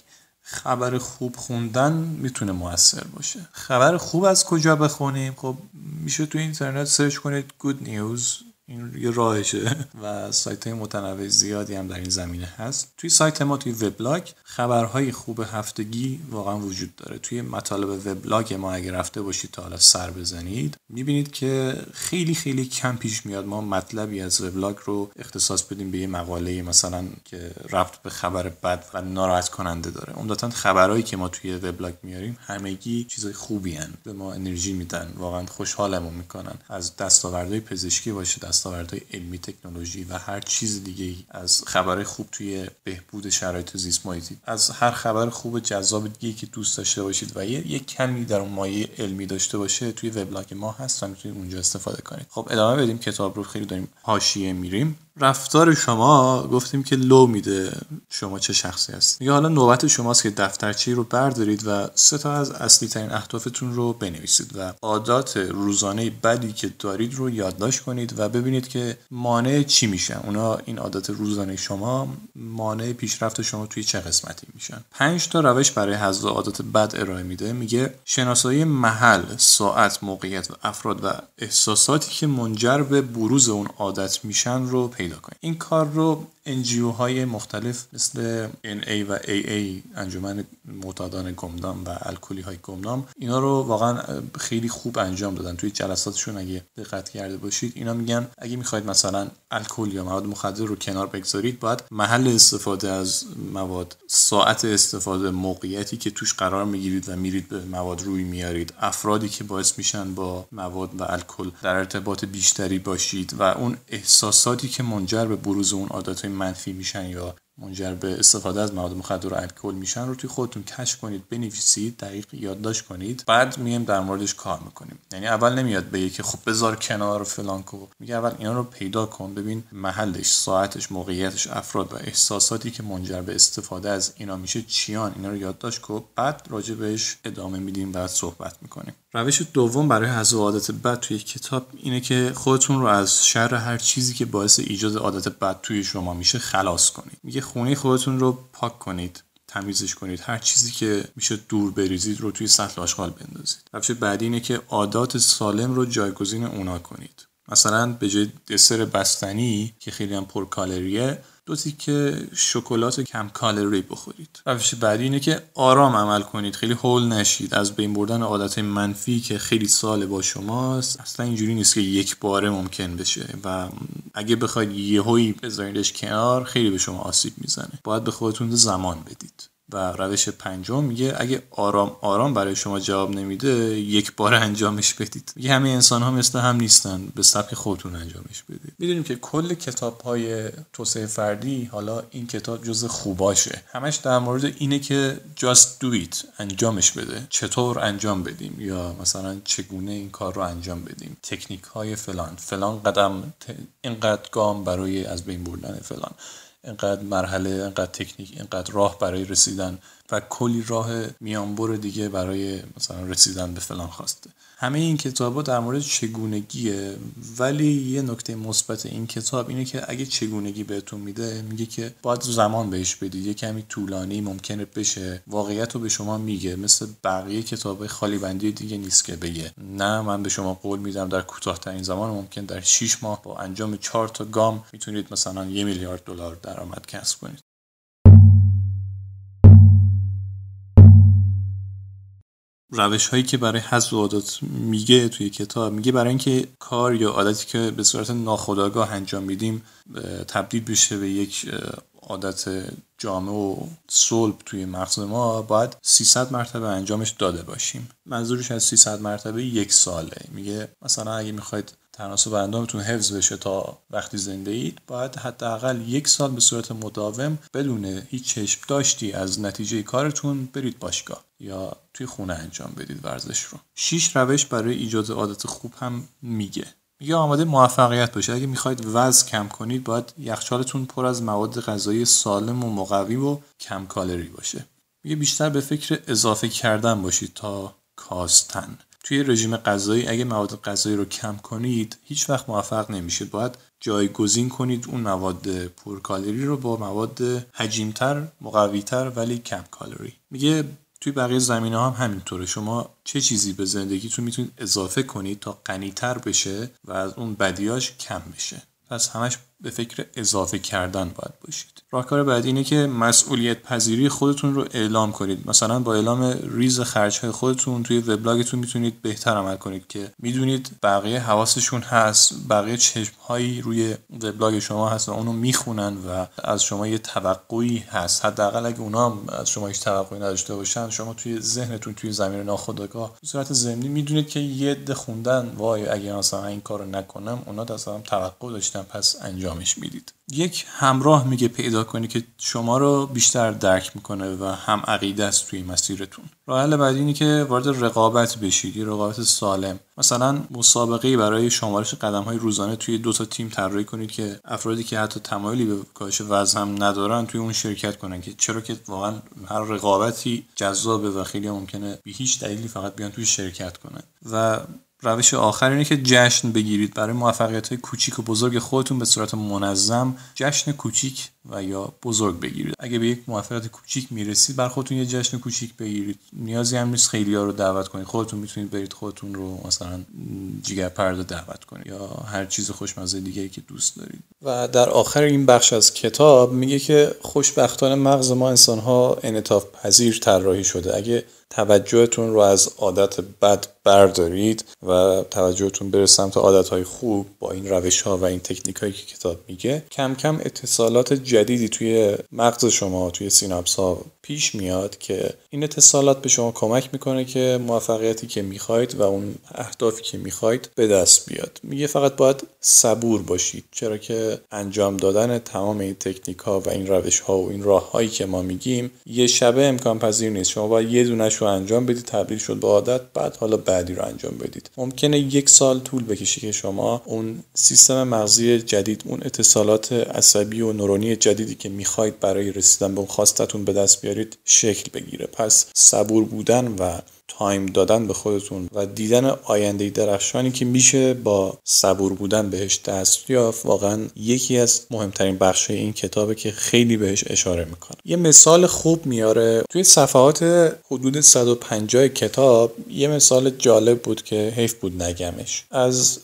خبر خوب خوندن می‌تونه موثر باشه. خبر خوب از کجا بخونیم؟ خب میشه تو اینترنت سرچ کنید گود نیوز این یه راهشه. و سایت های متنوع زیادی هم در این زمینه هست. توی سایت ما توی وبلاگ خبرهای خوب هفتگی واقعا وجود داره. توی مطالب وبلاگ ما اگه رفته باشید تا حالا سر بزنید می‌بینید که خیلی خیلی کم پیش میاد ما مطلبی از وبلاگ رو اختصاص بدیم به یه مقاله مثلا که رفت به خبر بد و ناراحت کننده داره. عمدتا خبرهایی که ما توی وبلاگ میاریم همگی چیزای خوبی هن. به ما انرژی میدن. واقعا خوشحالمون می‌کنن. از دستاوردهای پزشکی باشه دستاوردهای علمی تکنولوژی و هر چیز دیگه از خبر خوب توی بهبود شرایط زیست محیطی از هر خبر خوب جذاب دیگه که دوست داشته باشید و یه, کمی در اون مایه علمی داشته باشه توی وبلاگ ما هست و می‌تونید اونجا استفاده کنید. خب ادامه بدیم. کتاب رو خیلی داریم حاشیه میریم. رفتار شما گفتیم که لو میده شما چه شخصی هست میگه حالا نوبت شماست که دفترچه رو بردارید و سه تا از اصلی ترین اهدافتون رو بنویسید و عادات روزانه بدی که دارید رو یادداشت کنید و ببینید که مانع چی میشن. اونا این عادات روزانه شما مانع پیشرفت شما توی چه قسمتی میشن. پنج تا روش برای حذف عادات بد ارائه میده. میگه شناسایی محل ساعت موقعیت و افراد و احساساتی که منجر به بروز اون عادت میشن رو پیدا کنید این کار رو NGO های مختلف مثل NA و AA انجمن معتادان گمنام و الکلی های گمنام اینا رو واقعا خیلی خوب انجام دادن. توی جلساتشون اگه دقت کرده باشید اینا میگن اگه می‌خواید مثلا الکل یا مواد مخدر رو کنار بگذارید باید محل استفاده از مواد ساعت استفاده موقعیتی که توش قرار می‌گیرید و میرید به مواد روی میارید افرادی که باعث میشن با مواد و الکل در ارتباط بیشتری باشید و اون احساساتی که منجر به بروز اون عادت منفی میشن یا منجر به استفاده از مواد مخدر و الکل میشن رو توی خودتون کشف کنید بنویسید دقیق یادداشت کنید. بعد میایم در موردش کار می‌کنیم. یعنی اول نمیاد به که خب بذار کنار فلان کو. میگه اول اینا رو پیدا کن ببین محلش ساعتش موقعیتش افراد و احساساتی که منجر به استفاده از اینا میشه چیان؟ اینا رو یادداشت کن. بعد راجع بهش ادامه میدیم بعد صحبت می‌کنیم. روش دوم برای حذف عادت بد توی کتاب اینه که خودتون رو از شر هر چیزی که باعث ایجاد عادت بد توی شما میشه خلاص کنید. میگه خونه خودتون رو پاک کنید تمیزش کنید. هر چیزی که میشه دور بریزید رو توی سطل آشغال بندازید. روش بعدی اینه که عادات سالم رو جایگزین اونا کنید. مثلا به جای دسر بستنی که خیلی هم پرکالریه دو تیکه شکلات کم کالری بخورید. روش بعدی اینه که آرام عمل کنید. خیلی هول نشید. از بین بردن عادت منفی که خیلی سال با شماست اصلا اینجوری نیست که یک باره ممکن بشه و اگه بخواید یهویی بذاریدش کنار خیلی به شما آسیب می‌زنه. باید به خودتون زمان بدید. و روش پنجم میگه اگه آرام آرام برای شما جواب نمیده یک بار انجامش بدید. میگه همه انسان ها مثل هم نیستن به سبک خودتون انجامش بدید. می‌دونیم که کل کتاب های توسعه فردی حالا این کتاب جز خوباشه. همش در مورد اینه که just do it انجامش بده. چطور انجام بدیم؟ یا مثلا چگونه این کار رو انجام بدیم؟ تکنیک های فلان. فلان قدم اینقدر گام برای از بین بردن فلان. اینقدر مرحله اینقدر تکنیک اینقدر راه برای رسیدن و کلی راه میانبر دیگه برای مثلا رسیدن به فلان خواسته. همه این کتاب ها در مورد چگونگیه ولی یه نکته مثبت این کتاب اینه که اگه چگونگی بهتون میده میگه که باید زمان بهش بدید. یه کمی طولانی ممکنه بشه. واقعیت رو به شما میگه. مثل بقیه کتاب خالی بندی دیگه نیست که بگه. نه من به شما قول میدم در کوتاهترین زمان ممکن در 6 ماه با انجام 4 تا گام می‌تونید مثلا یه میلیارد دلار درآمد کسب کنید. روش هایی که برای حذف عادت میگه توی کتاب میگه برای اینکه کار یا عادتی که به صورت ناخودآگاه انجام میدیم تبدیل بشه به یک عادت جامع و صلب توی مغز ما باید 300 مرتبه انجامش داده باشیم. منظورش از 300 مرتبه یک ساله. میگه مثلا اگه می‌خواید تناسب اندامتون حفظ بشه تا وقتی زنده اید باید حداقل یک سال به صورت مداوم بدون هیچ چشم داشتی از نتیجه کارتون برید باشگاه یا توی خونه انجام بدید ورزش رو. شیش روش برای ایجاد عادت خوب هم میگه. میگه آماده موفقیت باشه اگه می‌خواید وزن کم کنید باید یخچالتون پر از مواد غذایی سالم و مقوی و کم کالری باشه. میگه بیشتر به فکر اضافه کردن باشید تا کاستن. توی رژیم غذایی اگه مواد غذایی رو کم کنید هیچ وقت موفق نمیشید. باید جایگزین کنید اون مواد پرکالری رو با مواد حجیمتر مقویتر ولی کم کالری. میگه توی بقیه زمینه هم همینطوره. شما چه چیزی به زندگیتون می‌تونید اضافه کنید تا غنیتر بشه و از اون بدیاش کم بشه. پس همش به فکر اضافه کردن باید باشید. راهکار بعدی اینه که مسئولیت پذیری خودتون رو اعلام کنید. مثلا با اعلام ریز خرج های خودتون توی وبلاگتون می‌تونید بهتر عمل کنید که می‌دونید بقیه حواسشون هست بقیه چشم هایی روی وبلاگ شما هست و اونو می‌خونن و از شما یه توقعی هست. حداقل اگه اونا از شما هیچ توقعی نداشته باشن شما توی ذهنتون توی زمین ناخودآگاه به صورت ضمنی می‌دونید که یه خوندن وای اگه مثلا این کارو نکنم اونا اصلا توقع داشتن پس انجام انجامش می‌دید. یک همراه میگه پیدا کنی که شما رو بیشتر درک می‌کنه و هم عقیده است توی مسیرتون. راه حل بعدی اینه که وارد رقابت بشید. یه رقابت سالم. مثلا مسابقه برای شمارش قدم های روزانه توی دو تا تیم طراحی کنید که افرادی که حتی تمایلی به کاهش وزن هم ندارن توی اون شرکت کنن که چرا که واقعا هر رقابتی جذابه و خیلی ممکنه به هیچ دلیلی فقط بیان توی شرکت کنن. و روش آخر اینه که جشن بگیرید. برای موفقیت های کوچیک و بزرگ خودتون به صورت منظم جشن کوچیک و یا بزرگ بگیرید. اگه به یک موفقیت کوچیک می‌رسید بر خودتون یه جشن کوچیک بگیرید. نیازی هم نیست خیلی ها رو دعوت کنید. خودتون می‌تونید برید خودتون رو مثلا جیگر پرده دعوت کنید یا هر چیز خوشمزه دیگه که دوست دارید. و در آخر این بخش از کتاب میگه که خوشبختانه مغز ما انسان ها انعطاف پذیر طراحی شده. اگه توجهتون رو از عادت بد بردارید و توجهتون بره سمت عادت های خوب با این روش ها و این تکنیک هایی که کتاب میگه کم کم اتصالات جدیدی توی مغز شما توی سیناپس ها پیش میاد که این اتصالات به شما کمک می‌کنه که موفقیتی که می‌خواید و اون اهدافی که می‌خواید به دست بیاد. میگه فقط باید صبور باشید چرا که انجام دادن تمام این تکنیک ها و این روش ها و این راه هایی که ما میگیم یه شبه امکان پذیر نیست. شما باید یه دونش رو انجام بدید تبدیل شد به عادت بعد حالا بعدی رو انجام بدید. ممکنه یک سال طول بکشه که شما اون سیستم مغزی جدید اون اتصالات عصبی و نورونی جدیدی که می‌خواید برای رسیدن به اون خواستتون به دست بیارید شکل بگیره. پس صبور بودن و تایم دادن به خودتون و دیدن آینده درخشانی که میشه با صبور بودن بهش دست یافت واقعا یکی از مهمترین بخش این کتابه که خیلی بهش اشاره می‌کنه. یه مثال خوب میاره. توی صفحات حدود 150 کتاب یه مثال جالب بود که حیف بود نگمش. از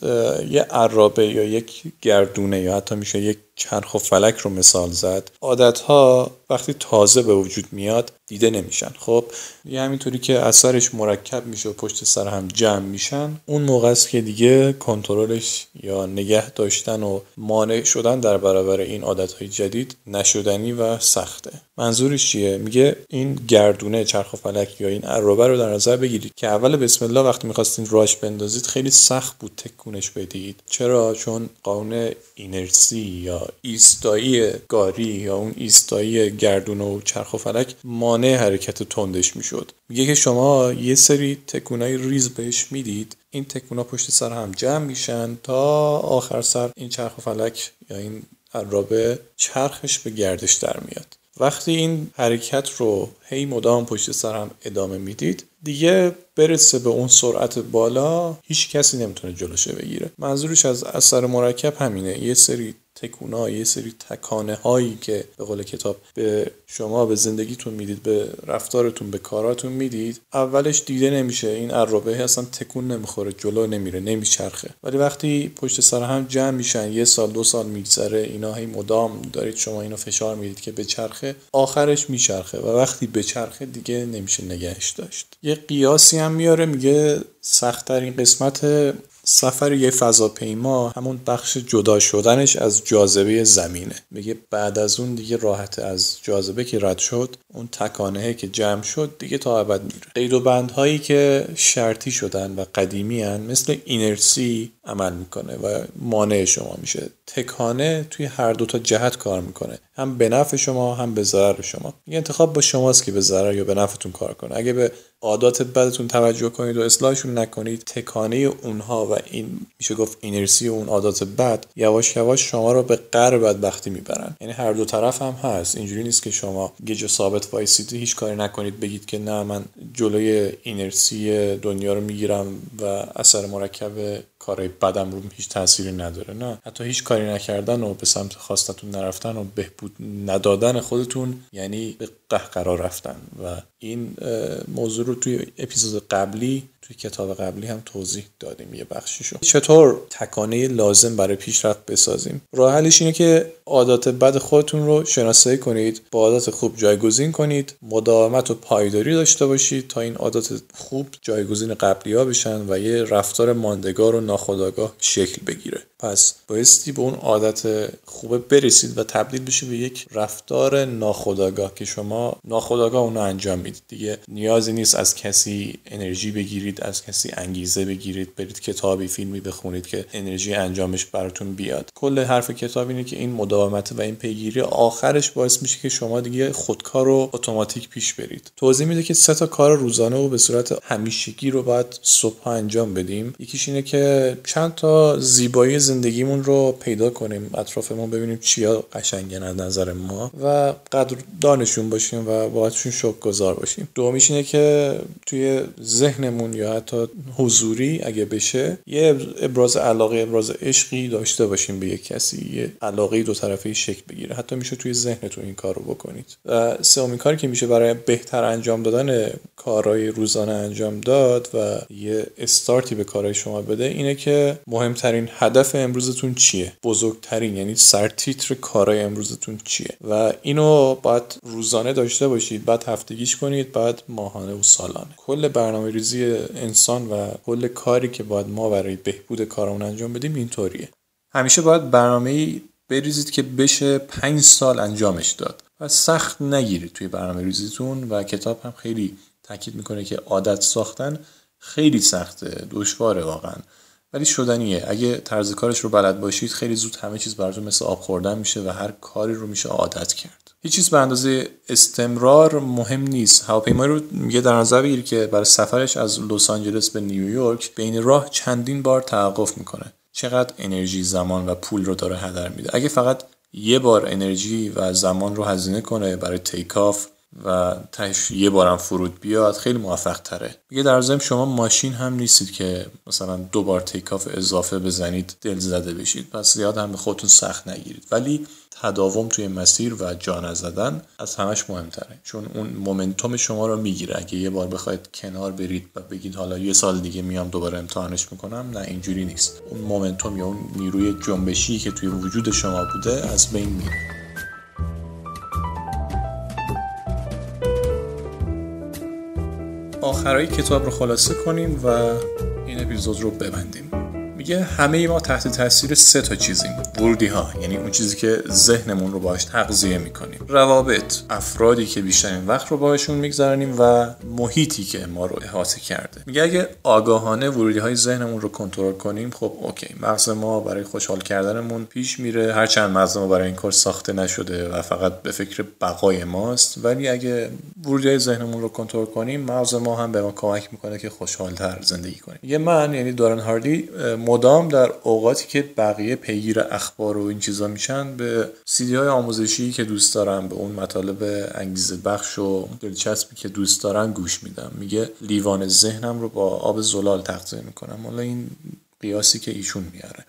یه عرابه یا یک گردونه یا حتی میشه یک چرخ و فلک رو مثال زد. عادت ها وقتی تازه به وجود میاد دیده نمیشن. خب یه همینطوری که اثرش مرکب میشه و پشت سر هم جمع میشن اون موقع است که دیگه کنترلش یا نگه داشتن و مانع شدن در برابر این عادت های جدید نشدنی و سخته. منظورش چیه؟ میگه این گردونه چرخ و فلک یا این عرابه رو در نظر بگیرید که اول بسم الله وقتی می‌خواستین راش بندازید خیلی سخت بود تکونش بدید. چرا؟ چون قانون اینرسی یا ایستایی گاری یا اون ایستایی گردونه و چرخ و فلک مانع حرکت تندش می‌شد. میگه که شما یه سری تکونای ریز بهش می‌دید. این تکونا پشت سر هم جمع میشن تا آخر سر این چرخ و فلک یا این عرابه چرخش به گردش در میاد. وقتی این حرکت رو هی مدام پشت سر هم ادامه می‌دید دیگه برسه به اون سرعت بالا هیچ کسی نمی‌تونه جلوشه بگیره. منظورش از اثر مرکب همینه. یه سری تکونا یه سری تکانه هایی که به قول کتاب به شما به زندگیتون می‌دید به رفتارتون به کاراتون می‌دید اولش دیده نمیشه. این عرابه اصلا تکون نمی‌خوره جلو نمیره نمیچرخه. ولی وقتی پشت سر هم جمع میشن یه سال دو سال میگذره اینا هی مدام دارید شما اینو فشار می‌دید که به چرخه آخرش میچرخه. و وقتی به چرخه دیگه نمیشه نگهش داشت. یه قیاسی هم میاره میگه سختترین قسمت سفر یه فضاپیما همون بخش جدا شدنش از جاذبه زمینه. میگه بعد از اون دیگه راحت از جاذبه که رد شد اون تکانه که جمع شد دیگه تا ابد میره. قید و بندهایی که شرطی شدن و قدیمی هن مثل اینرسی عمل می‌کنه و مانع شما میشه. تکانه توی هر دو تا جهت کار می‌کنه. هم به نفع شما هم به ضرر شما. یه انتخاب با شماست که به ضرر یا به نفعتون کار کنه. اگه به عادات بدتون توجه کنید و اصلاحشون نکنید تکانه اونها و این میشه گفت اینرسی اون عادات بد یواش یواش شما رو به قر بدبختی می‌برن. یعنی هر دو طرف هم هست. اینجوری نیست که شما گیج ثابت وایسید هیچ کاری نکنید بگید که نه من جلوی اینرسی دنیا رو می‌گیرم و اثر مرکب کارهای بدم رو هیچ تأثیری نداره نه. حتی هیچ کاری نکردن و به سمت خواستتون نرفتن و بهبود ندادن خودتون یعنی به قهقرا رفتن و این موضوع رو توی اپیزود قبلی توی کتاب قبلی هم توضیح دادیم یه بخشیشو. چطور تکانه لازم برای پیشرفت بسازیم؟ راه حلش اینه که عادات بد خودتون رو شناسایی کنید با عادات خوب جایگزین کنید مداومت و پایداری داشته باشید تا این عادات خوب جایگزین قبلی ها بشن و یه رفتار ماندگار و ناخودآگاه شکل بگیره. پس بایستی به اون عادت خوبه برسید و تبدیل بشه به یک رفتار ناخودآگاه که شما ناخودآگاه اونو انجام می‌دید. دیگه نیازی نیست از کسی انرژی بگیرید از کسی انگیزه بگیرید. برید کتابی فیلمی بخونید که انرژی انجامش براتون بیاد. کل حرف کتاب اینه که این مداومت و این پیگیری آخرش باعث میشه که شما دیگه خودکار رو اتوماتیک پیش برید. توضیح میده که سه تا کار روزانه و به صورت همیشگی رو باید صبح انجام بدیم. یکیش اینه که چند تا زیبایی زندگیمون رو پیدا کنیم. اطرافمون ببینیم چیا قشنگه از نظر ما و قدر دانشون باشیم. و باهاشون شکر گذار باشیم. دومیش اینه که توی ذهنمون یا حتی حضوری اگه بشه یه ابراز علاقه ابراز عشقی داشته باشیم به یک کسی یه علاقه دو طرفه شکل بگیره. حتی میشه توی ذهنتون این کار رو بکنید. و سومین کاری که میشه برای بهتر انجام دادن کارهای روزانه انجام داد و یه استارتی به کارهای شما بده اینه که مهمترین هدف امروزتون چیه؟ بزرگترین یعنی سرتیتر کارهای امروزتون چیه؟ و اینو باید روزانه داشته باشید بعد هفتگیش کنید بعد ماهانه و سالانه. کل برنامه ریزی انسان و کل کاری که باید ما برای بهبود کارمون انجام بدیم اینطوریه. همیشه باید برنامه بریزید که بشه پنج سال انجامش داد. و سخت نگیرید توی برنامه ریزیتون و کتاب هم خیلی تاکید می‌کنه که عادت ساختن خیلی سخته دشواره واقعا. ولی شدنیه. اگه طرز کارش رو بلد باشید خیلی زود همه چیز براتون مثل آب خوردن میشه و هر کاری رو میشه عادت کرد. هیچ چیز به اندازه استمرار مهم نیست. هواپیمایی رو میگه در نظر بگیرید که برای سفرش از لس آنجلس به نیویورک بین راه چندین بار توقف می‌کنه. چقدر انرژی زمان و پول رو داره هدر میده. اگه فقط یه بار انرژی و زمان رو هزینه کنه برای take off و تهش یه بارم فرود بیاد خیلی موفق تره میگه در ضمن شما ماشین هم نیستید که مثلا دو بار take off اضافه بزنید دل زده بشید. پس زیاد هم به خودتون سخت نگیرید. ولی تداوم توی مسیر و جا نزدن از همش مهمتره. چون اون momentum شما رو می‌گیره. اگه یه بار بخواید کنار برید و بگید حالا یه سال دیگه میام دوباره امتحانش می‌کنم نه اینجوری نیست. اون momentum یا اون نیروی جنبشی که توی وجود شما بوده از بین میره. آخرای کتاب رو خلاصه کنیم و این اپیزود رو ببندیم. میگه همه ما تحت تاثیر سه تا چیزیم. ورودی ها یعنی اون چیزی که ذهنمون رو باش تغذیه می‌کنیم. روابط افرادی که بیشترین وقت رو باهاشون میگذرانیم و محیطی که ما رو احاطه کرده. میگه اگه آگاهانه ورودی های ذهنمون رو کنترل کنیم خب اوکی مغز ما برای خوشحال کردنمون پیش میره. هرچند مغز ما برای این کار ساخته نشده و فقط به فکر بقای ماست ولی اگه ورودی های ذهنمون رو کنترل کنیم مغز ما هم به ما کمک می‌کنه که خوشحالتر زندگی کنیم. یه من یعنی دارن هاردی مدام در اوقاتی که بقیه پیگیر اخبار و این چیزا میشن به سیدی های آموزشی که دوست دارم به اون مطالب انگیزه بخش و دلچسبی که دوست دارن گوش میدم. میگه لیوان ذهنم رو با آب زلال تغذیه می‌کنم. حالا این قیاسی که ایشون میاره.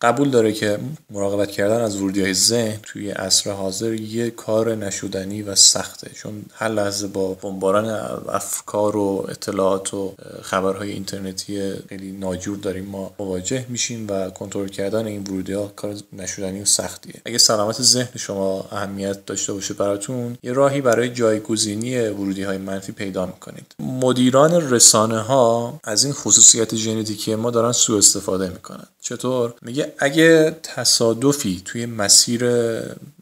قبول داره که مراقبت کردن از ورودی های ذهن توی عصر حاضر یه کار نشدنی و سخته. چون هر لحظه با بمباران افکار و اطلاعات و خبرهای اینترنتی خیلی ناجور داریم ما مواجه میشیم و کنترل کردن این ورودی ها کار نشدنی و سختیه. اگه سلامت ذهن شما اهمیت داشته باشه براتون یه راهی برای جایگزینی ورودی های منفی پیدا می‌کنید. مدیران رسانه ها از این خصوصیت ژنتیکی ما دارن سوء استفاده می‌کنن. چطور؟ میگه اگه تصادفی توی مسیر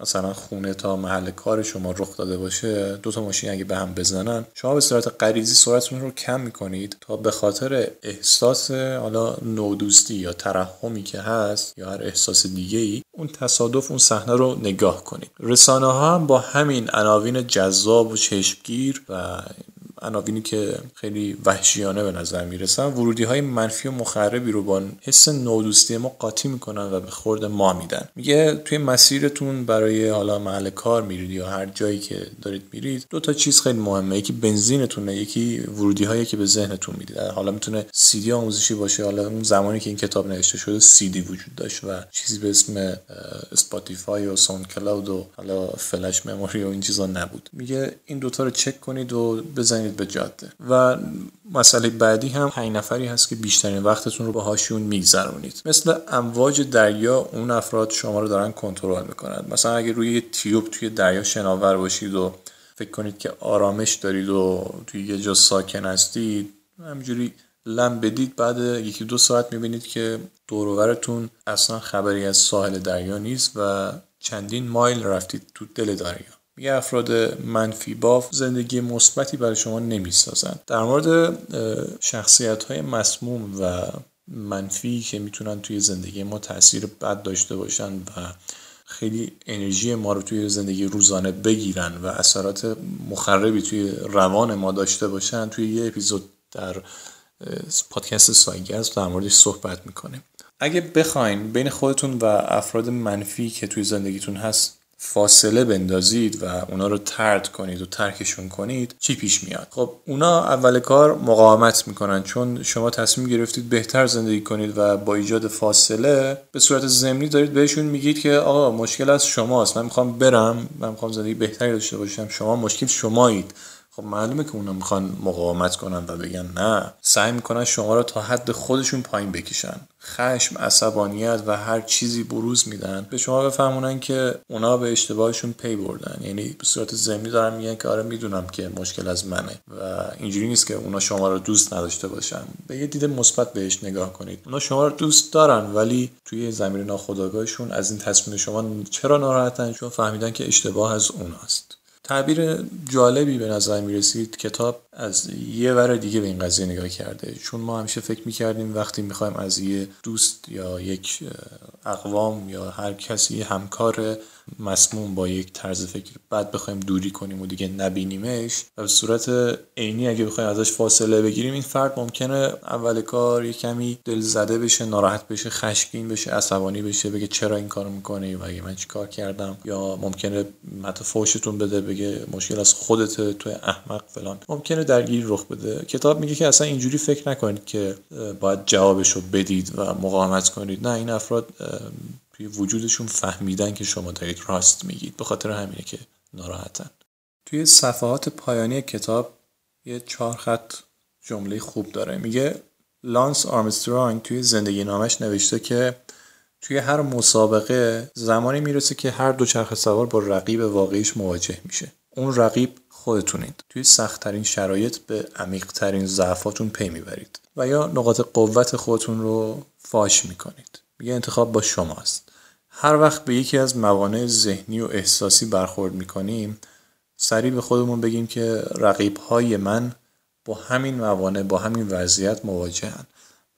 مثلا خونه تا محل کار شما رخ داده باشه دو تا ماشین اگه به هم بزنن شما به صورت غریزی سرعتتون رو کم می‌کنید تا به خاطر احساس حالا نودوستی یا ترحمی که هست یا هر احساس دیگه ای اون تصادف اون صحنه رو نگاه کنید. رسانه ها هم با همین عناوین جذاب و چشمگیر و عناوینی که خیلی وحشیانه به نظر می‌رسن ورودی های منفی و مخربی رو با حس نودوستی ما قاطی می‌کنن و به خورد ما میدن. میگه توی مسیرتون برای حالا محل کار میرید یا هر جایی که دارید میرید دو تا چیز خیلی مهمه. یکی بنزینتونه یکی ورودی هایی که به ذهنتون می‌دید. حالا می‌تونه دی آموزشی باشه حالا اون زمانی که این کتاب نوشته شده دی وجود داشت و چیزی به اسم Spotify و SoundCloud و حالا flash memory و این چیزا نبود. میگه این دوتا رو چک کنید و بزنید به جاده. و مسئله بعدی هم پنج نفری هست که بیشترین وقتتون رو باهاشون میگذرونید. مثل امواج دریا اون افراد شما رو دارن کنترل می‌کنند. مثلا اگه روی تیوب توی دریا شناور باشید و فکر کنید که آرامش دارید و توی یه جا ساکن هستید همینجوری لم بدید بعد یکی دو ساعت می‌بینید که دورورتون اصلا خبری از ساحل دریا نیست و چندین مایل رفتید تو دل دریا. میگه افراد منفی باف زندگی مثبتی برای شما نمی‌سازن در مورد شخصیت های مسموم و منفی که می‌تونن توی زندگی ما تاثیر بد داشته باشن و خیلی انرژی ما رو توی زندگی روزانه بگیرن و اثرات مخربی توی روان ما داشته باشن توی یه اپیزود در پادکست سایگرز در موردش صحبت می‌کنیم. اگه بخواین بین خودتون و افراد منفی که توی زندگیتون هست فاصله بندازید و اونا رو ترد کنید و ترکشون کنید چی پیش میاد؟ خب اونا اول کار مقاومت می‌کنن چون شما تصمیم گرفتید بهتر زندگی کنید و با ایجاد فاصله به صورت ضمنی دارید بهشون میگید که آقا مشکل از شماست من می‌خوام برم من می‌خوام زندگی بهتری داشته باشم شما مشکل شمایید. خب معلومه که اونا می‌خوان مقاومت کنن و بگن نه. سعی می‌کنن شما رو تا حد خودشون پایین بکشن. خشم عصبانیت و هر چیزی بروز میدن. به شما بفهمونن که اونا به اشتباهشون پی بردن. یعنی به صورت ضمنی دارن میگن که آره می‌دونم که مشکل از منه. و اینجوری نیست که اونا شما رو دوست نداشته باشن. به یه دید مثبت بهش نگاه کنید. اونا شما رو دوست دارن ولی توی زمین ناخودآگاهشون از این تصمیم شما چرا ناراحتن؟ چون فهمیدن که اشتباه از اوناست. تعبیر جالبی به نظر می رسید کتاب از یه ور دیگه به این قضیه نگاه کرده. چون ما همیشه فکر می کردیم وقتی می خوایم از یه دوست یا یک اقوام یا هر کسی همکار مسموم با یک طرز فکر. بعد بخوایم دوری کنیم و دیگه نبینیمش. و به صورت عینی اگه بخوایم ازش فاصله بگیریم این فرد ممکنه اول کار یه کمی دل زده بشه ناراحت بشه خشمگین بشه عصبانی بشه بگه چرا این کارو می‌کنی و اگه من چیکار کردم. یا ممکنه حتی فوشتون بده بگه مشکل از خودت تو احمق فلان. ممکنه درگیری رخ بده. کتاب میگه که اصلا اینجوری فکر نکنید که باید جوابشو بدید و مقاومت کنید. نه این افراد توی وجودشون فهمیدن که شما دارید راست میگید به خاطر همینه که ناراحتن. توی صفحات پایانی کتاب یه چهار خط جمله خوب داره. میگه لانس آرمسترانگ توی زندگی نامش نوشته که توی هر مسابقه زمانی می‌رسه که هر دو چرخ سوار با رقیب واقعیش مواجه میشه. اون رقیب خودتونید. توی سختترین شرایط به عمیقترین ضعفاتون پی می‌برید و یا نقاط قوت خودتون رو فاش می‌کنید. میگه انتخاب با شماست. هر وقت به یکی از موانع ذهنی و احساسی برخورد می‌کنیم سریع به خودمون بگیم که رقیب های من با همین موانع با همین وضعیت مواجهن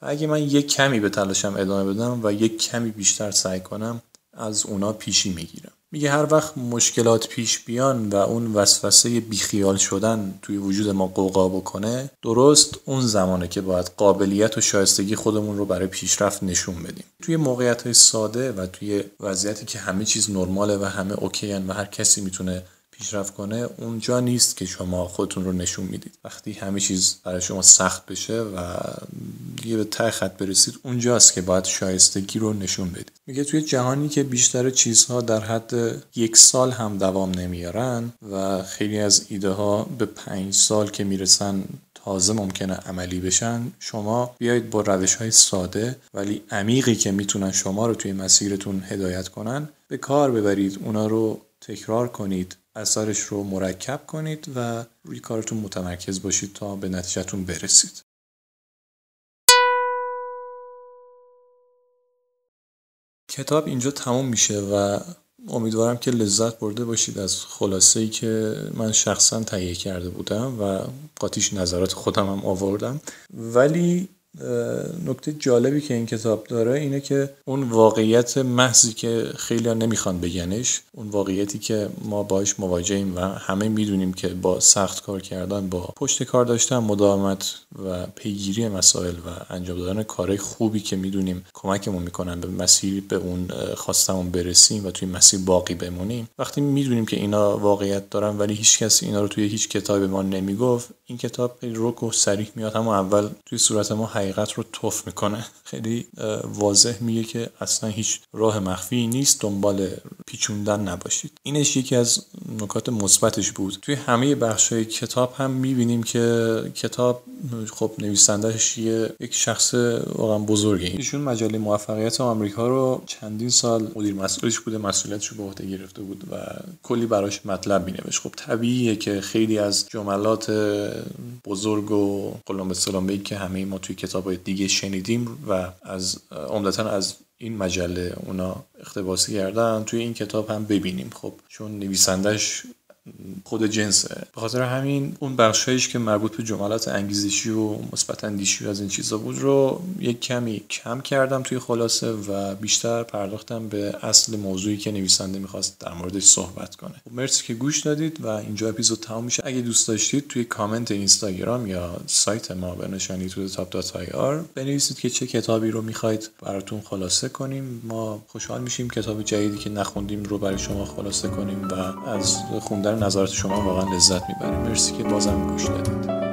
و اگه من یک کمی به تلاشم ادامه بدم و یک کمی بیشتر سعی کنم از اونا پیشی می‌گیرم. میگه هر وقت مشکلات پیش بیان و اون وسوسه بیخیال شدن توی وجود ما قوقا بکنه درست اون زمانه که باید قابلیت و شایستگی خودمون رو برای پیشرفت نشون بدیم. توی موقعیت های ساده و توی وضعیتی که همه چیز نرماله و همه اوکیان و هر کسی می‌تونه پیشرفت کنه اونجا نیست که شما خودتون رو نشون می‌دید. وقتی همه چیز برای شما سخت بشه و دیگه به ته خط برسید اونجاست که باید شایستگی رو نشون بدید. میگه توی جهانی که بیشتر چیزها در حد یک سال هم دوام نمیارن و خیلی از ایده ها به پنج سال که می‌رسن تازه ممکنه عملی بشن شما بیایید با روش های ساده ولی عمیقی که می‌تونن شما رو توی مسیرتون هدایت کنن به کار ببرید اونا رو تکرار کنید اثرش رو مرکب کنید و روی کارتون متمرکز باشید تا به نتیجهتون برسید. کتاب اینجا تموم میشه و امیدوارم که لذت برده باشید از خلاصه ای که من شخصا تهیه کرده بودم و قاطیش نظرات خودم هم آوردم. ولی نکته جالبی که این کتاب داره اینه که اون واقعیت محضی که خیلی نمی‌خوان بگنش اون واقعیتی که ما باش مواجهیم و همه می‌دونیم که با سخت کار کردن با پشت کار داشتن مداومت و پیگیری مسائل و انجام دادن کارهای خوبی که می‌دونیم کمکمون می‌کنن به مسیر به اون خواستمون برسیم و توی مسیر باقی بمونیم. وقتی می‌دونیم که اینا واقعیت دارن ولی هیچ کس اینا رو توی هیچ کتاب ما نمی‌گفت این کتاب رک و سریح میاد. همون اول توی صورت ما حقیقت رو توف می‌کنه. خیلی واضح میگه که اصلا هیچ راه مخفی نیست دنبال پیچوندن نباشید. اینش یکی از نکات مثبتش بود. توی همه بخش های کتاب هم می‌بینیم که کتاب خب نویسندهش یک شخص واقعا بزرگه. ایشون مجله موفقیت آمریکا رو چندین سال مدیر مسئولش بوده مسئولیتش رو به عهده گرفته بود و کلی براش مطلب مینوشت. خب طبیعیه که خیلی از جملات بزرگ و قلم به که همه ما توی کتاب دیگه شنیدیم و از عمدتا از این مجله اونا اقتباسی کردن. توی این کتاب هم ببینیم. خب چون نویسندش خود جنسه. به خاطر همین اون بخشایش که مربوط به جملات انگیزشی و مثبت اندیشی و از این چیزا بود رو یک کمی کم کردم توی خلاصه و بیشتر پرداختم به اصل موضوعی که نویسنده می‌خواست در موردش صحبت کنه. خب مرسی که گوش دادید و اینجا اپیزود تمام میشه. اگه دوست داشتید توی کامنت اینستاگرام یا سایت ما به نشانی تو تاپ آر بنویسید که چه کتابی رو می‌خواید براتون خلاصه کنیم. ما خوشحال میشیم کتاب جدیدی که نخوندیم رو برای شما خلاصه کنیم و از خوندن نظرات شما واقعا لذت می‌بریم مرسی که بازم گوش دادید.